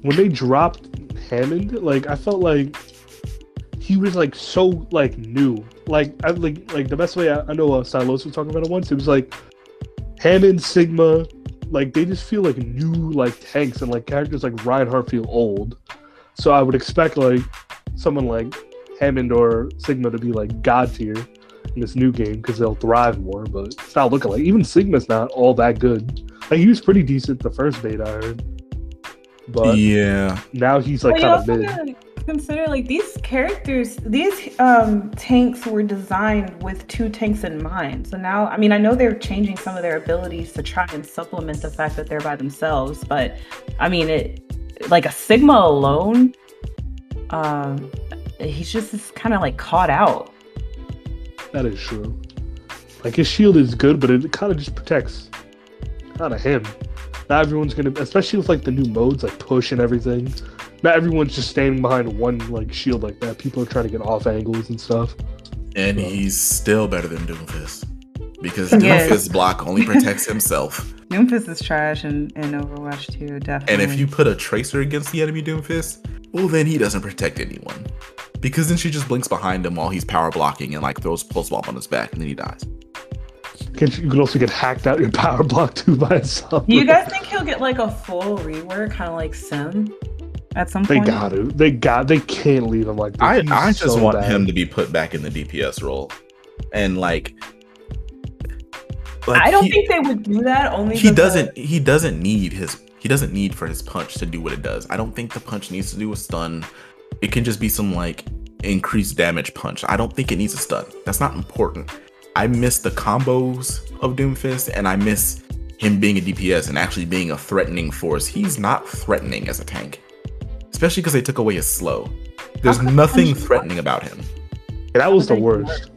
when they dropped Hammond, like I felt like he was like so like new. Like I like like the best way I, I know uh, Silos was talking about it once. It was like Hammond, Sigma, like they just feel like new like tanks and like characters like Reinhardt feel old. So I would expect like someone like Hammond or Sigma to be like god tier in this new game because they'll thrive more. But it's not looking like even Sigma's not all that good. Like he was pretty decent the first beta I heard, but yeah. now he's like Well, kind of also mid. consider like these characters, these um, tanks were designed with two tanks in mind. So now, I mean, I know they're changing some of their abilities to try and supplement the fact that they're by themselves, but I mean, it like a Sigma alone, um, he's just kind of like caught out. That is true. Like his shield is good, but it kind of just protects kind of him. Not everyone's gonna, especially with like the new modes like push and everything. Not everyone's just standing behind one like shield like that. People are trying to get off angles and stuff. And So- he's still better than Doomfist. Because Yes. Doomfist block only protects himself. Doomfist is trash in, in Overwatch 2, definitely. And if you put a tracer against the enemy Doomfist, well, then he doesn't protect anyone. Because then she just blinks behind him while he's power blocking and like throws pulse bomb on his back, and then he dies. Can- You can also get hacked out your power block too by itself. You guys think he'll get like a full rework, kind of like Sym, at some They point? They got to. They got. They can't leave him like this. I, He's I just so want bad. him to be put back in the DPS role, and like, like I don't he, think they would do that. Only he doesn't he doesn't need his he doesn't need for his punch to do what it does. I don't think the punch needs to do a stun. It can just be some like increased damage punch. I don't think it needs a stun. That's not important. I miss the combos of Doomfist and I miss him being a DPS and actually being a threatening force. He's not threatening as a tank. Especially because they took away his slow. There's nothing threatening about him. Yeah, that was the worst.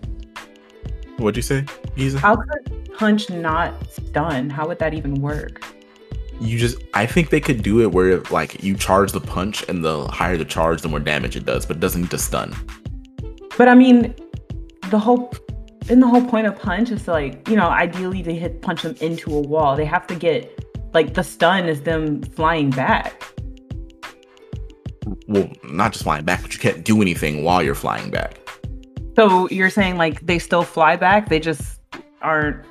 What'd you say? Giza? How could punch not stun? How would that even work? you just I think they could do it where like you charge the punch and the higher the charge, the more damage it does, but it doesn't need to stun. But I mean, the whole in the whole point of punch is like you know ideally they hit punch them into a wall. They have to get like the stun is them flying back. Well, not just flying back, but you can't do anything while you're flying back. So you're saying like they still fly back? They just aren't.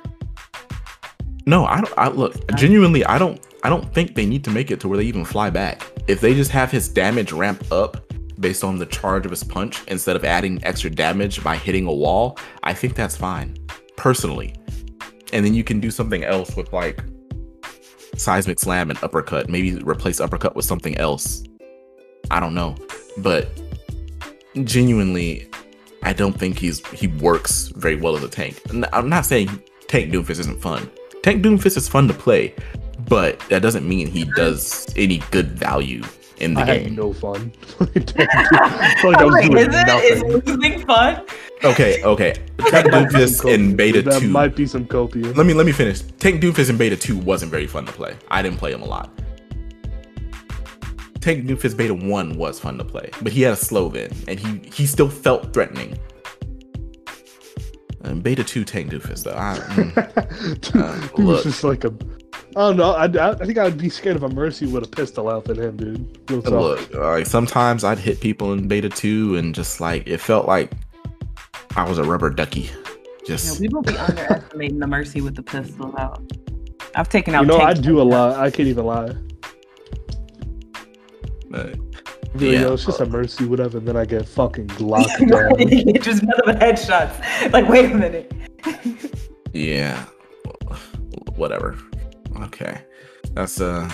No, I don't I look genuinely I don't I don't think they need to make it to where they even fly back. If they just have his damage ramp up based on the charge of his punch instead of adding extra damage by hitting a wall, I think that's fine. personally. And then you can do something else with like seismic slam and uppercut. Maybe replace uppercut with something else. I don't know. But genuinely, I don't think he's he works very well as a tank. I'm not saying Tank Doomfist isn't fun. Tank Doomfist is fun to play, but that doesn't mean he does any good value in the game. I game. had no fun. I feel like I was Wait, doing is it? nothing. Is losing fun? Okay, okay. Tank That might Doomfist in. Beta that 2. might be some copious. Let me let me finish. Tank Doomfist in Beta 2 wasn't very fun to play. I didn't play him a lot. Tank Doomfist Beta 1 was fun to play, but he had a slow then, and he he still felt threatening. And Beta 2 Tank Doomfist though. I, mm, Uh, he was look. just like a. I don't know. I, I, I think I'd be scared of a mercy with a pistol out than him, dude. Real talk. look, like sometimes I'd hit people in Beta 2 and just like it felt like I was a rubber ducky. You know, Just people be underestimating the mercy with the pistol out. I've taken out. You know, I do a lot. I can't even lie. Be like, Yeah. yo, it's just a mercy, whatever. And then I get fucking glocked down. just nothing but headshots. Like, wait a minute. Yeah. Whatever. Okay. That's uh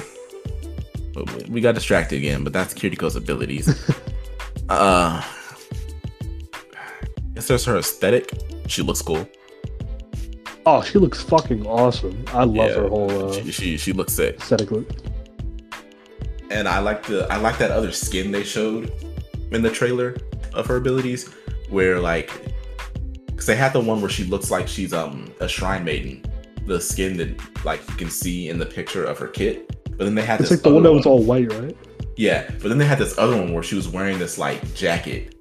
we got distracted again, but that's Kiriko's abilities. uh guess there's her aesthetic. She looks cool. Oh, she looks fucking awesome. I love Yeah. her whole uh, She, she she looks sick. aesthetic look. And I like the I like that other skin they showed in the trailer of her abilities where like cuz they had the one where she looks like she's um a shrine maiden. The skin that like you can see in the picture of her kit. But then they had It's this like the one that was all white, right? Yeah, but then they had this other one where she was wearing this like jacket,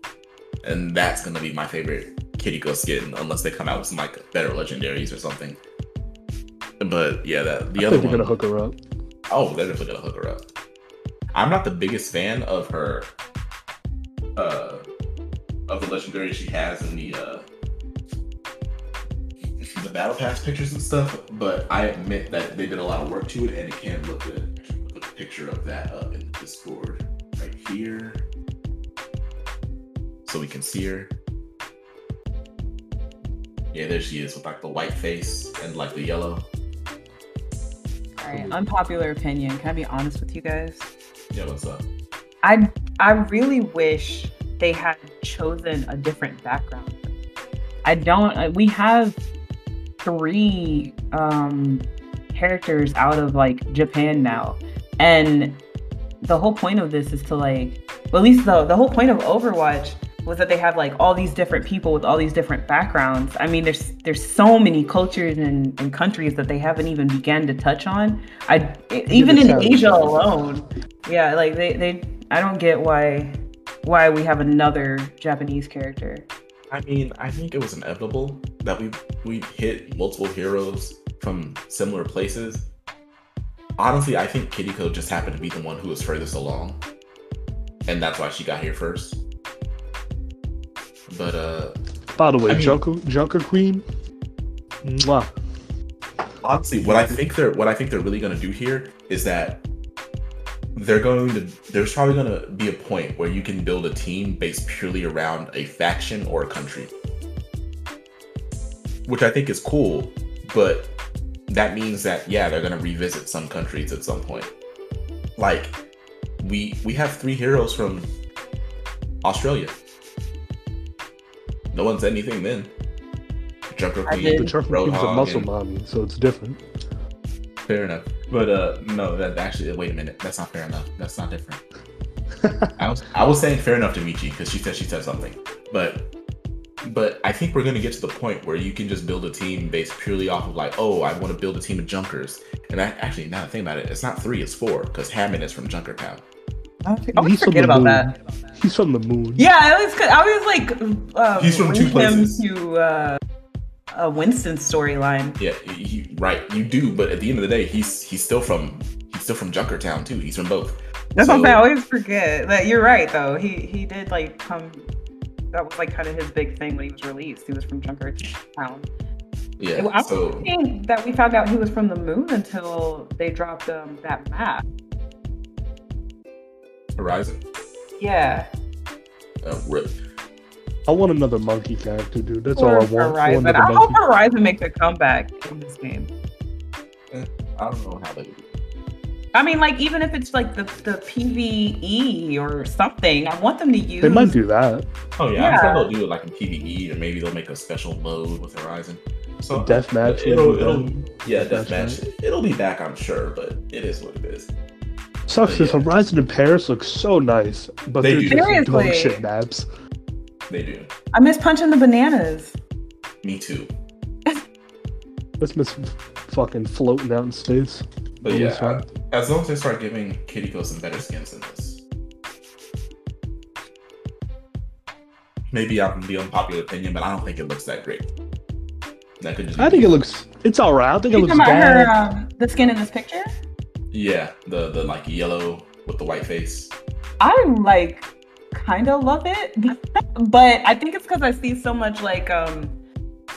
and that's gonna be my favorite Kitty Kiriko skin unless they come out with some like better legendaries or something. But yeah, that the I other think they're one. gonna hook her up. Oh, they're definitely gonna hook her up. I'm not the biggest fan of her, uh, of the legendary she has in the uh, the battle pass pictures and stuff. But I admit that they did a lot of work to it, and it can look good. Put a picture of that up in the Discord right here, so we can see her. Yeah, there she is with like the white face and like the yellow. All right, unpopular opinion. Can I be honest with you guys? Yeah, what's up? I I really wish they had chosen a different background. I don't. uh, We have three um, characters out of like Japan now, and the whole point of this is to like, well, at least the the whole point of Overwatch was that they have like all these different people with all these different backgrounds. I mean, there's there's so many cultures and, and countries that they haven't even began to touch on. I even in Asia alone, yeah, like they they I don't get why why we have another Japanese character. I mean, I think it was inevitable that we we hit multiple heroes from similar places. Honestly, I think Kiriko just happened to be the one who was furthest along, and that's why she got here first. But uh, By the way, I mean- Junker Junker Queen. Mwah. honestly, what I think they're what I think they're really gonna do here is that they're going to there's probably gonna be a point where you can build a team based purely around a faction or a country. Which I think is cool, but that means that yeah, they're gonna revisit some countries at some point. Like we we have three heroes from Australia. No one said anything then. Junker I Queen, did. The Junker Queen's a muscle and- mommy, so it's different. Fair enough. But uh no, that actually wait a minute. That's not fair enough. That's not different. I was I was saying fair enough to Michi because she said she said something. But but I think we're gonna get to the point where you can just build a team based purely off of like, oh, I want to build a team of junkers. And I actually now that I think about it, it's not three, it's four, because Hammond is from Junkertown. I always He's from forget the about moon. that. He's from the moon. Yeah, I always I always like uh, He's from two link him places. to uh, a Winston storyline. Yeah, he, right, you do, but at the end of the day, he's he's still from he's still from Junkertown too. He's from both. That's So- saying. I always forget. That you're right though. He he did like come. That was like kind of his big thing when he was released. He was from Junkertown. Yeah. I So thinking that we found out he was from the moon until they dropped um, that map. Horizon. Yeah. Uh, rip. I want another monkey character, dude. That's Or all I want. I want Horizon. another I hope. Horizon makes a comeback in this game. Eh, I don't know how they. I mean, like even if it's like the the PVE or something, I want them to use. They might do that. Oh yeah, I'm sure Yeah. they'll do it like in PVE, or maybe they'll make a special mode with Horizon. So uh, Deathmatch. It'll, would be it'll, yeah, Deathmatch, deathmatch. It'll be back, I'm sure, but it is what it is. Sucks because Yeah. Horizon in Paris looks so nice, but They they're do. just doing shit maps. They do. I miss punching the bananas. Me too. Let's miss fucking floating out in space. But yeah, fun. as long as they start giving Kitty Kiriko some better skins than this. Maybe I can be unpopular opinion, but I don't think it looks that great. That could just I think it looks. It's alright. I think it looks talking about her, um, the skin in this picture? Yeah, the the like yellow with the white face. I'm like kind of love it, but I think it's because I see so much like um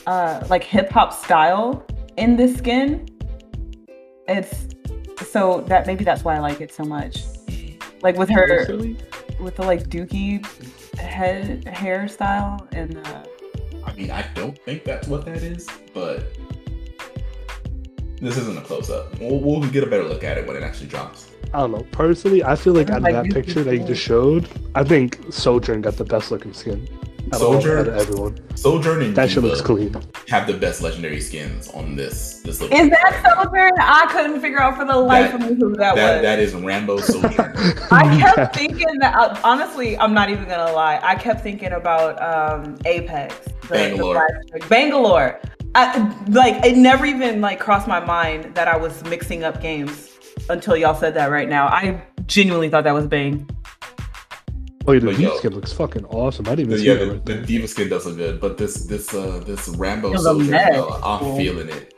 uh like hip hop style in this skin. It's so that maybe that's why I like it so much. Like with her with the like dookie head hairstyle and uh I mean, I don't think that's what that is, but this isn't a close up. We'll, we'll get a better look at it when it actually drops. I don't know. Personally, I feel like out of that picture that you just showed, I think Sojourn got the best looking skin. Out of Sojourn? of everyone. Sojourn and That shit D.Va looks clean. have the best legendary skins on this. This little is that. Sojourn? I couldn't figure out for the life That- of me who that, That was. that is Rambo Sojourn. I kept thinking that. uh, honestly, I'm not even gonna lie. I kept thinking about um, Apex, the, Bangalore. the. Bangalore. I, like it never even like crossed my mind that I was mixing up games until y'all said that right now. I genuinely thought that was Bane. Oh, yeah, the But V yo- skin looks fucking awesome. I didn't The, even yeah, see it the, right the there. D.Va skin does look good, but this this uh this Rambo Yo, the Sojourn, mech though, I'm cool. feeling it.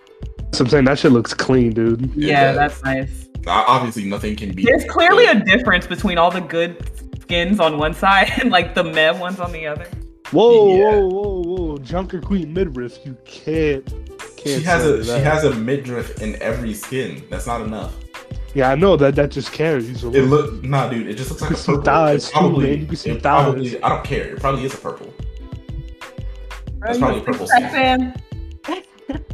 So I'm saying that shit looks clean, dude. Yeah, does. that's nice. Obviously, nothing can be. There's clearly a difference between all the good skins on one side and like the meh ones on the other. Whoa, Yeah. whoa, whoa, whoa! Junker Queen midriff. You can't. can't She has say a she that. has a midriff in every skin. That's not enough. Yeah, I know that. That just carries. It look nah, dude. It just looks like a You can see purple. thighs It too, probably, man. You can see it probably. I don't care. It probably is a purple. That's you probably a purple six-pack skin. fan?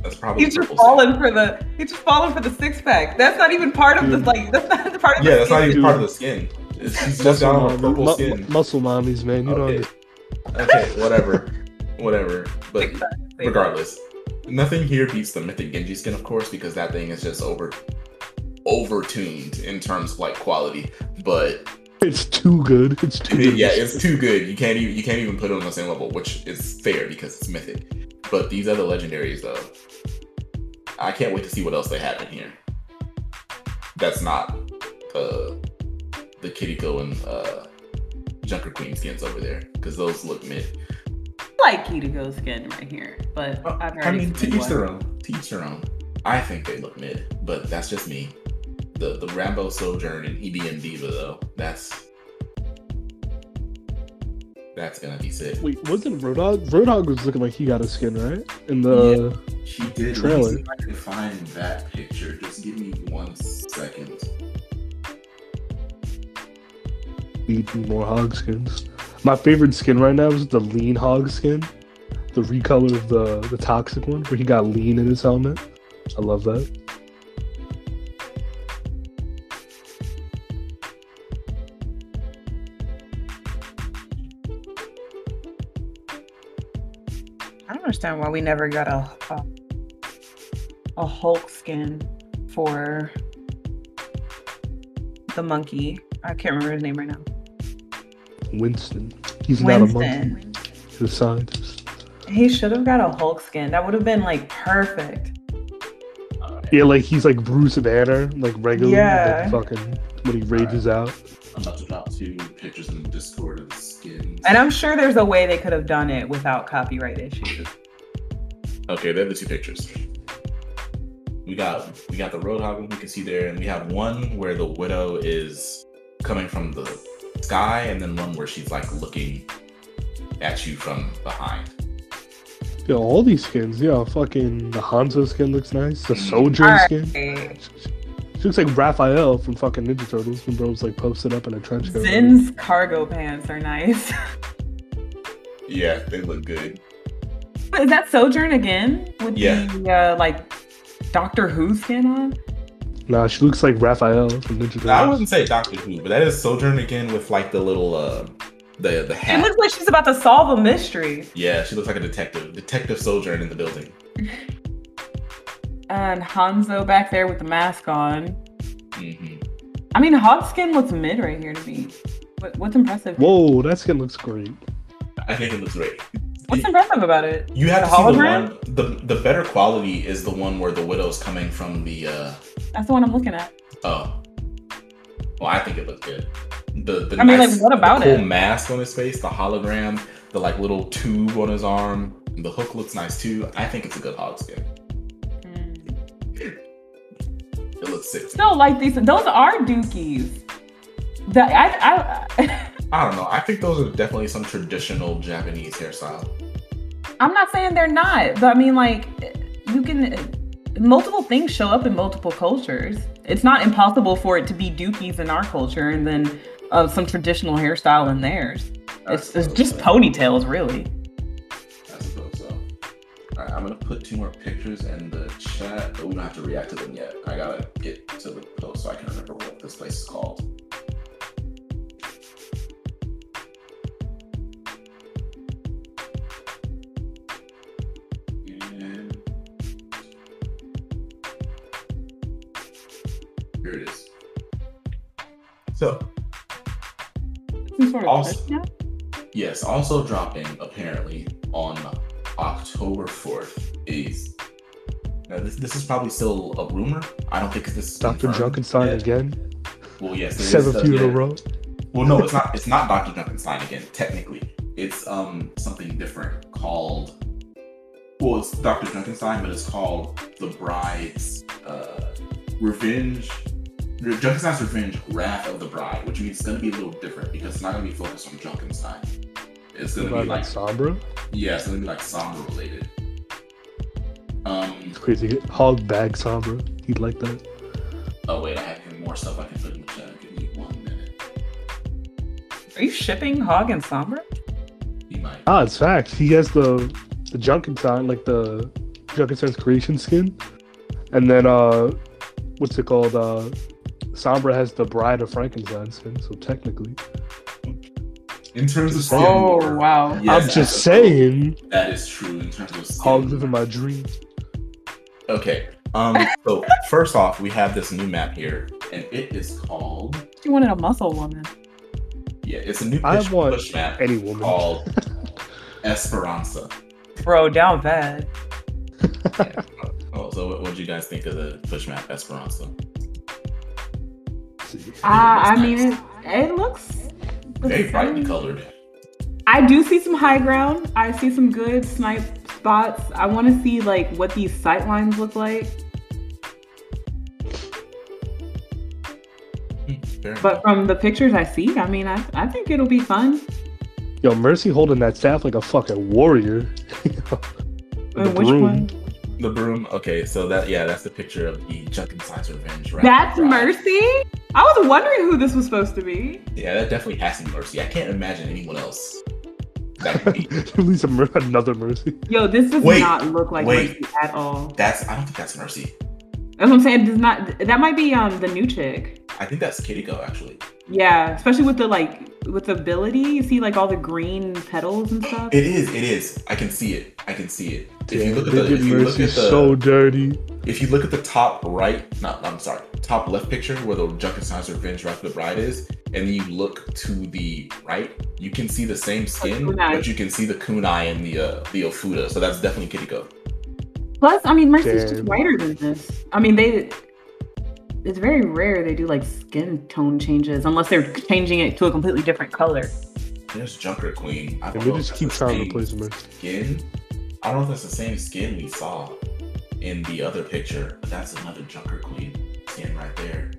That's probably He's just falling for the. He's just falling for the six pack. That's not even part of the like. That's not part of Yeah, the. that's not skin. even part of the skin. It's, she's just got on a purple mu- skin. muscle mommies, man. You know. Okay. Okay, whatever, whatever. But Six-pack. regardless, nothing here beats the Mythic Genji skin, of course, because that thing is just over over tuned in terms of like quality. But It's too good. It's too good. yeah, it's too good. You can't even you can't even put it on the same level, which is fair because it's Mythic. But these other legendaries, though, I can't wait to see what else they have in here. That's not uh, the Kiriko and uh, Junker Queen skins over there because those look mid. I like Kitago skin right here, but I've already. I mean, to each their own. To each their own. I think they look mid, but that's just me. The the Rambo Sojourn and EDM D.Va though, that's that's gonna be sick. Wait, wasn't Roadhog? Roadhog was looking like he got a skin, right? In the She did. Trailer. Let me see if I can find that picture. Just give me one second. need more hog skins. My favorite skin right now is the lean hog skin. The recolor of the the toxic one, where he got lean in his helmet. I love that. Understand why we never got a a, a Hulk skin for the monkey. I can't remember his name right now. Winston. He's not a monkey. He's a scientist. He should have got a Hulk skin. That would have been like perfect. Yeah, like he's like Bruce Banner, like regularly. Yeah. Like fucking when he rages out. I'm about to drop two pictures in Discord of the skins. And I'm sure there's a way they could have done it without copyright issues. Okay, they're the two pictures. We got we got the Roadhog one we can see there, and we have one where the widow is coming from the sky, and then one where she's like looking at you from behind. Yeah, all these skins. Yeah, fucking the Hanzo skin looks nice. The Mhm. Sojourn skin. She looks like Raphael from fucking Ninja Turtles when bro's like posted up in a trench coat. Zin's cargo pants are nice. Yeah, they look good. Is that Sojourn again with Yeah. the uh, like Doctor Who skin on? Nah, she looks like Raphael from Ninja Turtles. I wouldn't say Doctor Who, but that is Sojourn again with like the little uh the the It hat. looks like she's about to solve a mystery. yeah, she looks like a detective. Detective Sojourn in the building. And Hanzo back there with the mask on. hmm I mean, Hog skin looks mid right here to me. What, what's impressive? Whoa, that skin looks great. I think it looks great. What's impressive about it? You have The to see the hologram? one. The the better quality is the one where the widow's coming from the. uh That's the one I'm looking at. Oh, well, I think it looks good. The the I mean, like, nice- what about the cool it? mask on his face, the hologram, the like little tube on his arm, the hook looks nice too. I think it's a good hog skin. It looks sick. Still like these. Those are dookies. The, I, I, I don't know. I think those are definitely some traditional Japanese hairstyle. I'm not saying they're not, but I mean, like, you can. Multiple things show up in multiple cultures. It's not impossible for it to be dookies in our culture and then uh, some traditional hairstyle in theirs. It's, it's just ponytails, really. I suppose so. All right, I'm gonna put two more pictures in the chat, but we don't have to react to them yet. I gotta get to the post so I can remember what this place is called. So, sort of Also- Yes, also dropping apparently on October 4th is. Now this, this is probably still a rumor. I don't think this is Dr. confirmed Junkenstein yet. again. Well, yes, there is Seven the- few in a row. Well, no, it's not. It's not Dr. Junkenstein again. Technically, it's um something different called. Well, it's Dr. Junkenstein, but it's called the Bride's uh, Revenge. Junkenstein's Revenge: Wrath of the Bride, which means it's gonna be a little different because it's not gonna be focused on Junkenstein. It's gonna Like, be like Sombra. yeah, it's gonna be like Sombra related. Um. It's crazy. Hog bag Sombra. He'd like that. Oh wait, I have even more stuff I can put in the chat. Give me one minute. Are you shipping Hog and Sombra? He might. Ah, it's facts. He has the the Junkenstein, like the Junkenstein's creation skin, and then uh, what's it called? Uh, Sombra has the Bride of Frankenstein skin. So technically, In terms of skin Oh, lore, wow. yes, I'm just a- saying, That is true in terms of skin. Hog lore. living my dream. Okay. Um. So first off, we have this new map here, and it is called. She wanted a muscle woman. Yeah, it's a new I push, want push map Any woman. called Esperanza. Bro, down bad. Oh, so what did you guys think of the push map Esperanza? Uh, I looks mean, it, it looks. Very brightly colored. I do see some high ground. I see some good snipe spots. I want to see like what these sight lines look like. Hmm, fair But enough. from the pictures I see, I mean, I, I think it'll be fun. Yo, Mercy holding that staff like a fucking warrior. Which broom. one? The broom. Okay, so that yeah, that's the picture of the Junkenstein's Revenge. Right? That's the Bride. Mercy. I was wondering who this was supposed to be. Yeah, that definitely has to be Mercy. I can't imagine anyone else. That could be. Release a another Mercy. Yo, this does Wait, not look like wait. Mercy at all. That's. I don't think that's Mercy. That's what I'm saying. It does not. That might be um the new chick. I think that's Kiriko actually. Yeah, especially with the like with the ability. You see like all the green petals and stuff. It is. It is. I can see it. I can see it. If you look at the, Digit if you look at the, so dirty. if you look at the top right, not I'm sorry, top left picture where the Junkenstein's Revenge Wrath of the Bride is, and then you look to the right, you can see the same skin, kunai. but you can see the kunai and the uh, the Ofuda. So that's definitely Kiriko. Plus, I mean, Mercy's just whiter than this. I mean, they. It's very rare they do like skin tone changes unless they're changing it to a completely different color. There's Junker Queen. I don't And they know just keep the trying to same replace Mercy. Skin. I don't know if that's the same skin we saw in the other picture, but that's another Junker Queen skin right there.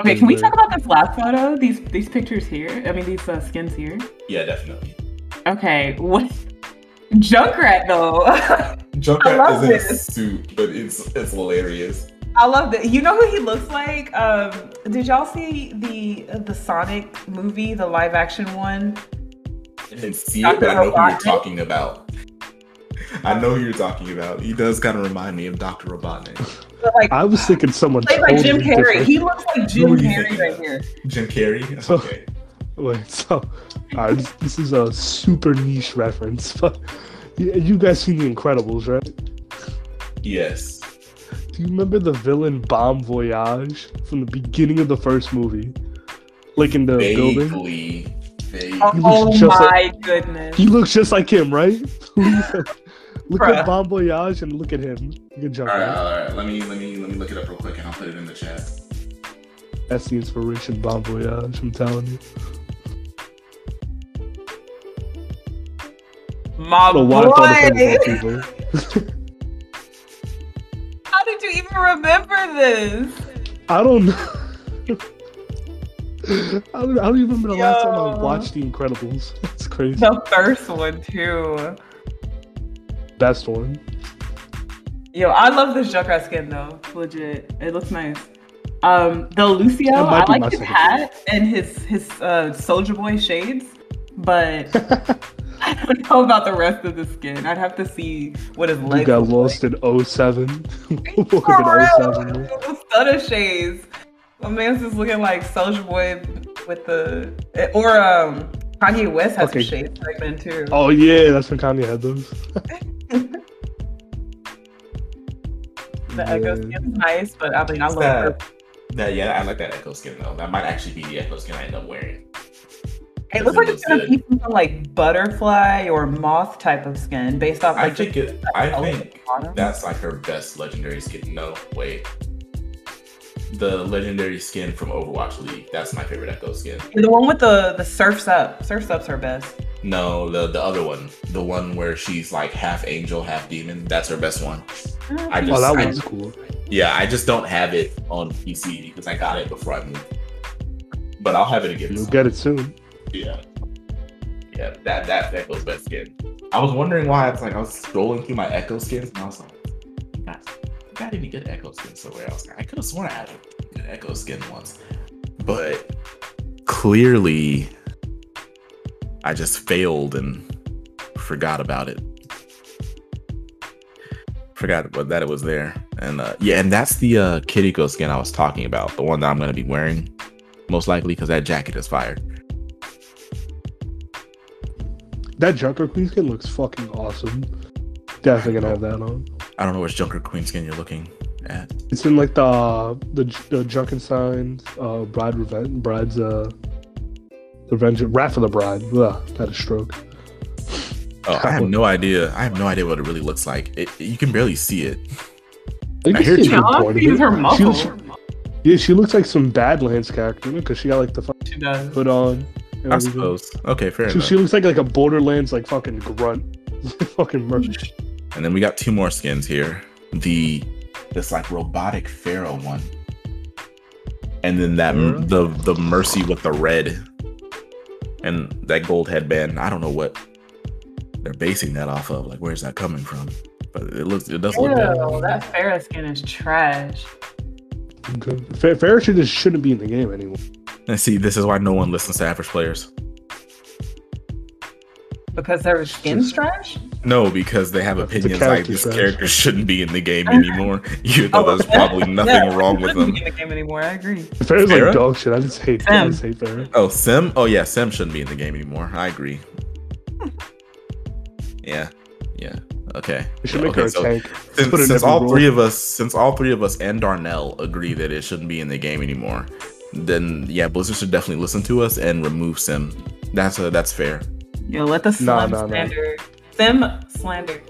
Okay, can we talk about this last photo? These these pictures here. I mean, these uh, skins here. Yeah, definitely. Okay, what? Junkrat though. Junkrat love is in a suit, but it's it's hilarious. I love that. You know who he looks like? Um, did y'all see the the Sonic movie, the live action one? didn't see it, but I know who you're talking about. I know who you're talking about. He does kind of remind me of Dr. Robotnik. like, I was thinking someone played by Jim Carrey. different. He looks like Jim Who are you Carrey right of? here. Jim Carrey? So- Okay. Wait, so uh, this, this is a super niche reference, but you, you guys seen The Incredibles, right? Yes. Do you remember the villain Bomb Voyage from the beginning of the first movie? Like in the building? Vaguely. Vaguely. Oh looks just my goodness. He looks just like him, right? look Bruh. at Bomb Voyage and look at him. Good job. All right, man. all right. Let me let me let me look it up real quick, and I'll put it in the chat. That's the inspiration, Bomb Voyage, I'm telling you. My I don't know why I thought of boy. How did you even remember this? I don't know. I don't, I don't even remember the last time I watched The Incredibles. That's crazy. The first one too. Best one. Yo, I love this Junkrat skin though. Legit, it looks nice. Um, the Lucio, I like his hat and his his uh, Soldier Boy shades, but I don't know about the rest of the skin. I'd have to see what his You legs. got look lost in 07. like. Woke For up in real, 07. man. the shades. My man's just looking like Soldier Boy with the or um Kanye West has Okay. some shades back then too. Oh, yeah, that's when Kanye had those. the Echo Yeah. skin is nice, but I mean I love That- purple. That yeah, I like that Echo skin though. That might actually be the Echo skin I end up wearing. It looks like It it's gonna be some like butterfly or moth type of skin based off I think it. I color at the think that's like her best legendary skin. No, wait. The legendary skin from Overwatch League. That's my favorite Echo skin. the one with the the surfs up. Surfs up's her best. No, the the other one, the one where she's like half angel, half demon. That's her best one. Mm. I Oh, just, that I- cool. yeah, I just don't have it on PC because I got it before I moved. But I'll have it again. You'll get it soon. Yeah, yeah, that that Echo's best skin. I was wondering why. It's like I was scrolling through my Echo skins and I was like, "God, got any good Echo skins somewhere else?" I could have sworn I had a good Echo skin once, but clearly, I just failed and forgot about it. Forgot what that it was there, and uh, yeah, and that's the uh, Kiriko skin I was talking about, the one that I'm gonna be wearing, most likely because that jacket is fired. That Junker Queen skin looks fucking awesome. Definitely gonna have that on. I don't know which Junker Queen skin you're looking at. It's in like the the the Junkenstein uh Bride Revenge Bride's uh the Revenge Wrath of the Bride. Ugh, had a stroke. Oh, I have no idea. I have no idea what it really looks like. It, you can barely see it. You I hear see you. good All I part of see is it. her She muscle. looks- yeah, she looks like some Badlands character because she got like the fucking She does. hood on. And I everything. suppose. Okay, fair She, enough. she looks like like a Borderlands like fucking grunt, fucking merch. And then we got two more skins here. The this like robotic pharaoh one, and then that the the mercy with the red, and that gold headband. I don't know what they're basing that off of. Like, where's that coming from? But it looks it does look Ew, good. that Pharaoh skin is trash. Okay. Fa- Pharah should just shouldn't be in the game anymore. And see, this is why no one listens to average players. Because their skin's trash? No, because they have The opinions like this trash. character shouldn't be in the game anymore, You though Oh, there's probably nothing yeah, wrong she with shouldn't them. be in the game anymore. I agree. Pharah's Pharah? like dog shit. I just hate. I Sam. just hate Pharah. Oh, Sym? Oh, yeah, Sym shouldn't be in the game anymore. I agree. yeah, yeah, okay. We should Yeah, make her okay, a so tank. Since, put her in since all role. three of us, since all three of us and Darnell agree that it shouldn't be in the game anymore, then yeah, Blizzard should definitely listen to us and remove Sym. That's uh, that's fair. Yo, let the slim Nah, nah, nah. slander. Sym slander.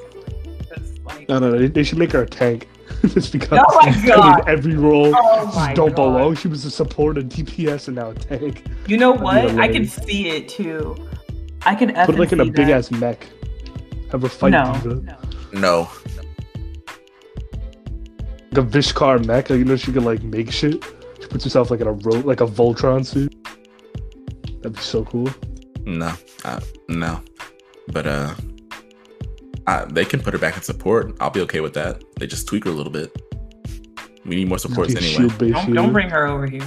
Like, No, no, no. They, they should make her a tank. just because Oh my God. played every role Oh just my don't God. belong. She was a support, a DPS, and now a tank. you know That'd what? I can see it too. I can Put her like in a big ass mech. Have her fight No. D.Va. No, Like a Vishkar mech. Like, you know, she could like make shit. She puts herself like in a ro- like a Voltron suit. That'd be so cool. no, uh, no. But uh, I, they can put her back in support. I'll be okay with that. They just tweak her a little bit. We need more supports Be anyway. Don't, don't bring her over here.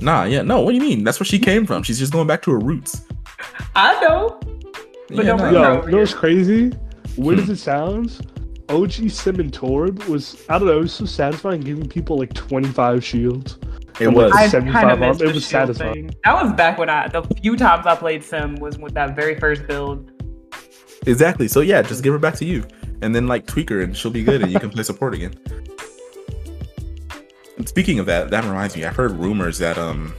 Nah, yeah, no. What do you mean? That's where she came from. She's just going back to her roots. I know. But don't no, bring Yo, her you over know what's here. crazy? Weird Hmm. as it sounds, OG Sym and Torb was I don't know, it was so satisfying giving people like 25 shields. It was. like, I 75 kind of arm, missed it the was satisfying. thing. That was back when I the few times I played Sym was with that very first build. Exactly. So yeah, just give her back to you, and then like tweak her, and she'll be good, and you can play support again. And speaking of that, that reminds me. I've heard rumors that um,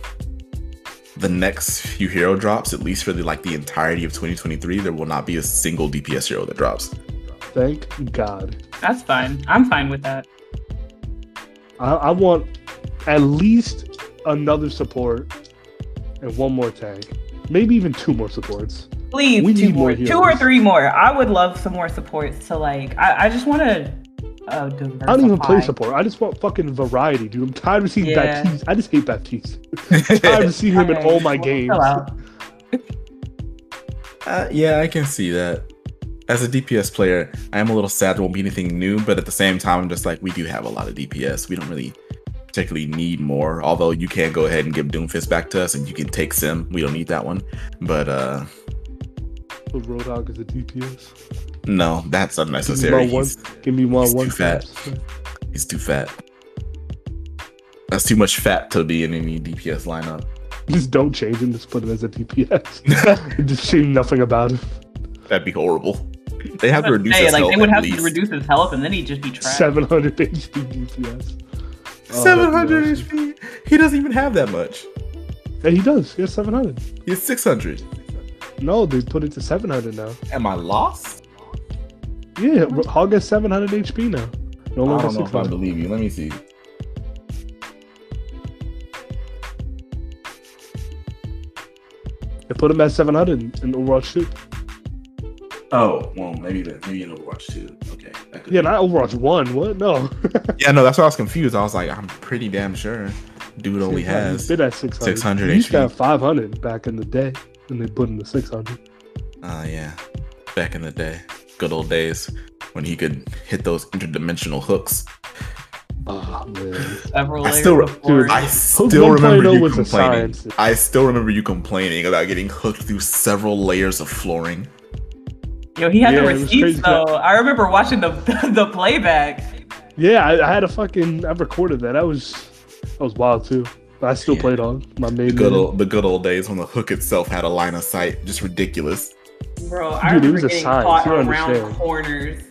the next few hero drops, at least for the like the entirety of 2023, there will not be a single DPS hero that drops. Thank God. That's fine. I'm fine with that. I, I want at least another support and one more tank. Maybe even two more supports. Please, We two need more more, two or three more. I would love some more supports to like. I, I just want to uh, diversify. I don't even play support. I just want fucking variety, dude. I'm tired of seeing Yeah. Baptiste. I just hate Baptiste. I'm tired of seeing him in all my games. Uh, yeah, I can see that. As a DPS player, I am a little sad there won't be anything new, but at the same time, I'm just like, we do have a lot of DPS. We don't really particularly need more. Although you can go ahead and give Doomfist back to us, and you can take Sym. We don't need that one. But uh So Roadhog is a DPS. no, that's Give me unnecessary. my one. Give me one he's too one fat. taps. he's too fat. That's too much fat to be in any DPS lineup. Just don't change him. Just put him as a DPS. just change nothing about him. That'd be horrible. They have to reduce gonna say, his like health they would at have least. to reduce his health, and then he'd just be trash. 700 HP DPS. Oh, that'd be 700 awesome. HP. He doesn't even have that much. Yeah, he does. He has 700. He has 600. No, they put it to 700 now. Am I lost? Yeah, Hog has 700 HP now. No I longer don't know if I believe you. Let me see. They put him at 700 in, in Overwatch 2. Oh, well, maybe that. Maybe in Overwatch 2. Okay. Yeah, be- not Overwatch 1. What? No. yeah, no, that's why I was confused. I was like, I'm pretty damn sure dude only Yeah, has. He's been at 600. 600 He used to have 500 back in the day, and they put him to 600. Oh, ah, yeah. Back in the day. Good old days when he could hit those interdimensional hooks. Oh, man. I still- of glory. I still remember you complaining. I still remember you complaining about getting hooked through several layers of flooring. Yo, he had Yeah, the it receipts though. I remember watching the the playback. Yeah, I, I had a fucking. I recorded that. I was that was wild too. But I still Yeah. played on my The main. good old, the good old days when the hook itself had a line of sight. Just ridiculous. Bro, I Dude, it remember was a getting science, caught you don't around understand. corners.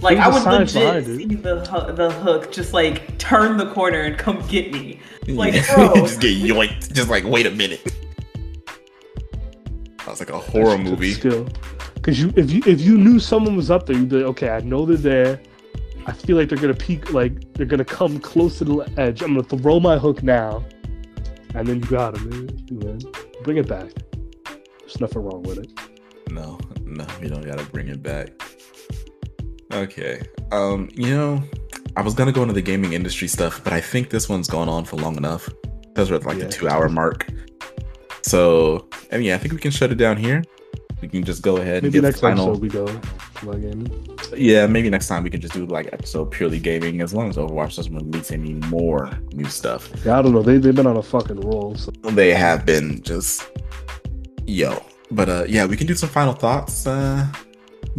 Like was I a would science legit behind it. see the the hook just like turn the corner and come get me. Like, Yeah. bro. just get yoinked. Just like, wait a minute. That was like a horror That shit took movie. Skill. Because you, if you if you knew someone was up there, you'd be like, okay, I know they're there. I feel like they're gonna peek, like they're gonna come close to the edge. I'm gonna throw my hook now, and then you got him, man. man. Bring it back. There's nothing wrong with it. No, no, you don't gotta bring it back. Okay. Um, you know, I was gonna go into the gaming industry stuff, but I think this one's gone on for long enough. Those are at like Yeah. the two hour mark. So, and yeah, I think we can shut it down here. We can just go ahead and Maybe get next the final. episode we go gaming. Yeah, maybe next time we can just do like episode purely gaming, as long as Overwatch doesn't release any more new stuff. Yeah, I don't know. They they've been on a fucking roll. So. They have been just yo. But uh yeah, we can do some final thoughts. Uh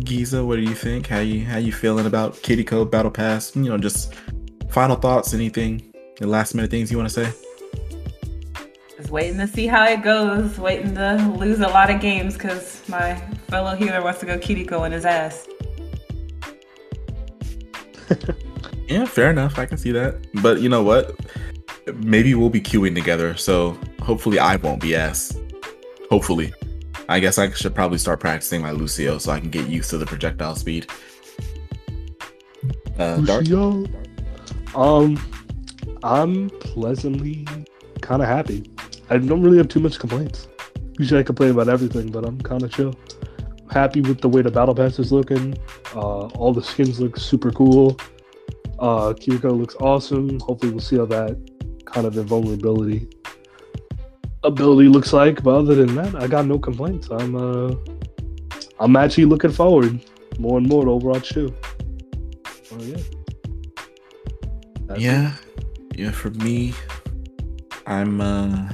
Giza, what do you think? How you how you feeling about Kitty Code Battle Pass? You know, just final thoughts, anything, the last minute things you want to say? Just waiting to see how it goes. Waiting to lose a lot of games because my fellow healer wants to go Kiriko in his ass. Yeah, fair enough. I can see that. But you know what? Maybe we'll be queuing together, so hopefully I won't be ass. Hopefully. I guess I should probably start practicing my Lucio so I can get used to the projectile speed. Uh, Dark? Lucio. Um, I'm pleasantly kind of happy. I don't really have too much complaints. Usually I complain about everything, but I'm kind of chill. Happy with the way the battle pass is looking. Uh, all the skins look super cool. Uh, Kiriko looks awesome. Hopefully we'll see how that kind of invulnerability ability looks like. But other than that, I got no complaints. I'm uh, I'm actually looking forward more and more to Overwatch 2. Oh yeah. That's it. Yeah. Yeah, for me, I'm uh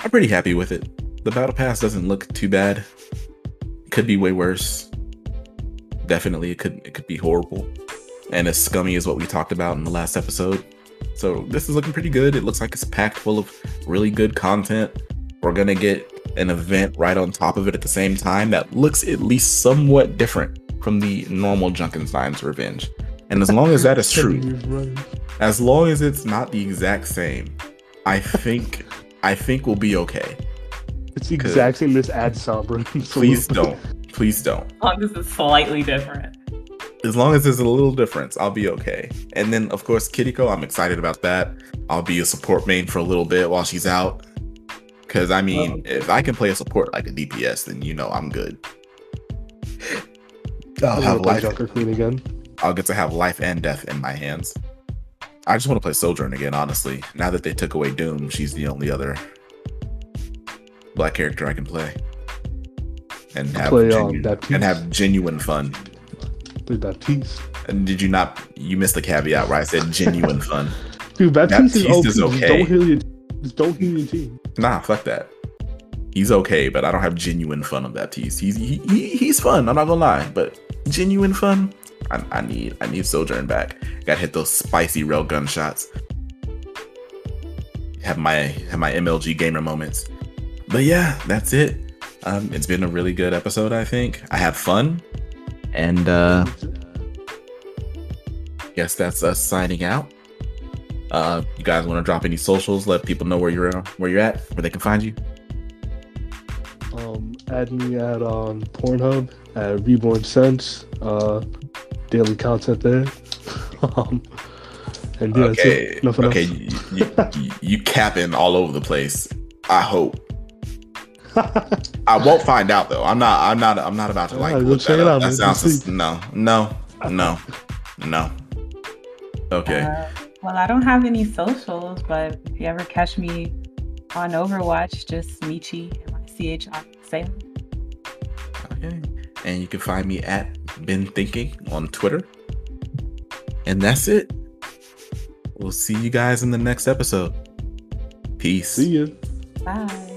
I'm pretty happy with it. The battle pass doesn't look too bad. could be way worse. Definitely, it could it could be horrible, and as scummy as what we talked about in the last episode. So this is looking pretty good. It looks like it's packed full of really good content. We're gonna get an event right on top of it at the same time that looks at least somewhat different from the normal Junkenstein's Revenge. And as long as that is true, as long as it's not the exact same, I think I think we'll be okay. It's the exact same. This ad sombra. Please don't. Please don't. As long as it's slightly different. As long as there's a little difference, I'll be okay. And then of course Kiriko, I'm excited about that. I'll be a support main for a little bit while she's out. Cause I mean, if I can play a support like a DPS, then you know I'm good. I'll have a life. Junker Queen again. I'll get to have life and death in my hands. I just want to play Sojourn again, honestly. Now that they took away Doom, she's the only other black character I can play. And have, Play, um, and have genuine fun. Dude, Baptiste. And did you not you missed the caveat where I said genuine fun? Dude, Baptiste, is, Baptiste is Just okay. don't heal your, just don't heal your team. Nah, fuck that. He's okay, but I don't have genuine fun on Baptiste. He's he, he, he's fun, I'm not gonna lie, but genuine fun, I, I need I need Sojourn back. Gotta hit those spicy rail gunshots. Have my have my MLG gamer moments. But yeah, that's it. Um, it's been a really good episode, I think. I had fun. And uh guess that's us signing out. Uh you guys want to drop any socials, let people know where you're where you're at, where they can find you. Um, add me at on Pornhub at Reborn Sense. Uh, daily content there. um, and yeah, that's okay, it. Nothing okay, else. you, you, you capping all over the place. I hope. I won't find out though. I'm not. I'm not. I'm not about to like. Alright, look go check that it out, That man. sounds Let's no, no, no, no. Okay. Uh, well, I don't have any socials, but if you ever catch me on Overwatch, just Michi, M-I-C-H-I, Salem. Okay. And you can find me at Ben Thinking on Twitter. And that's it. We'll see you guys in the next episode. Peace. See ya. Bye.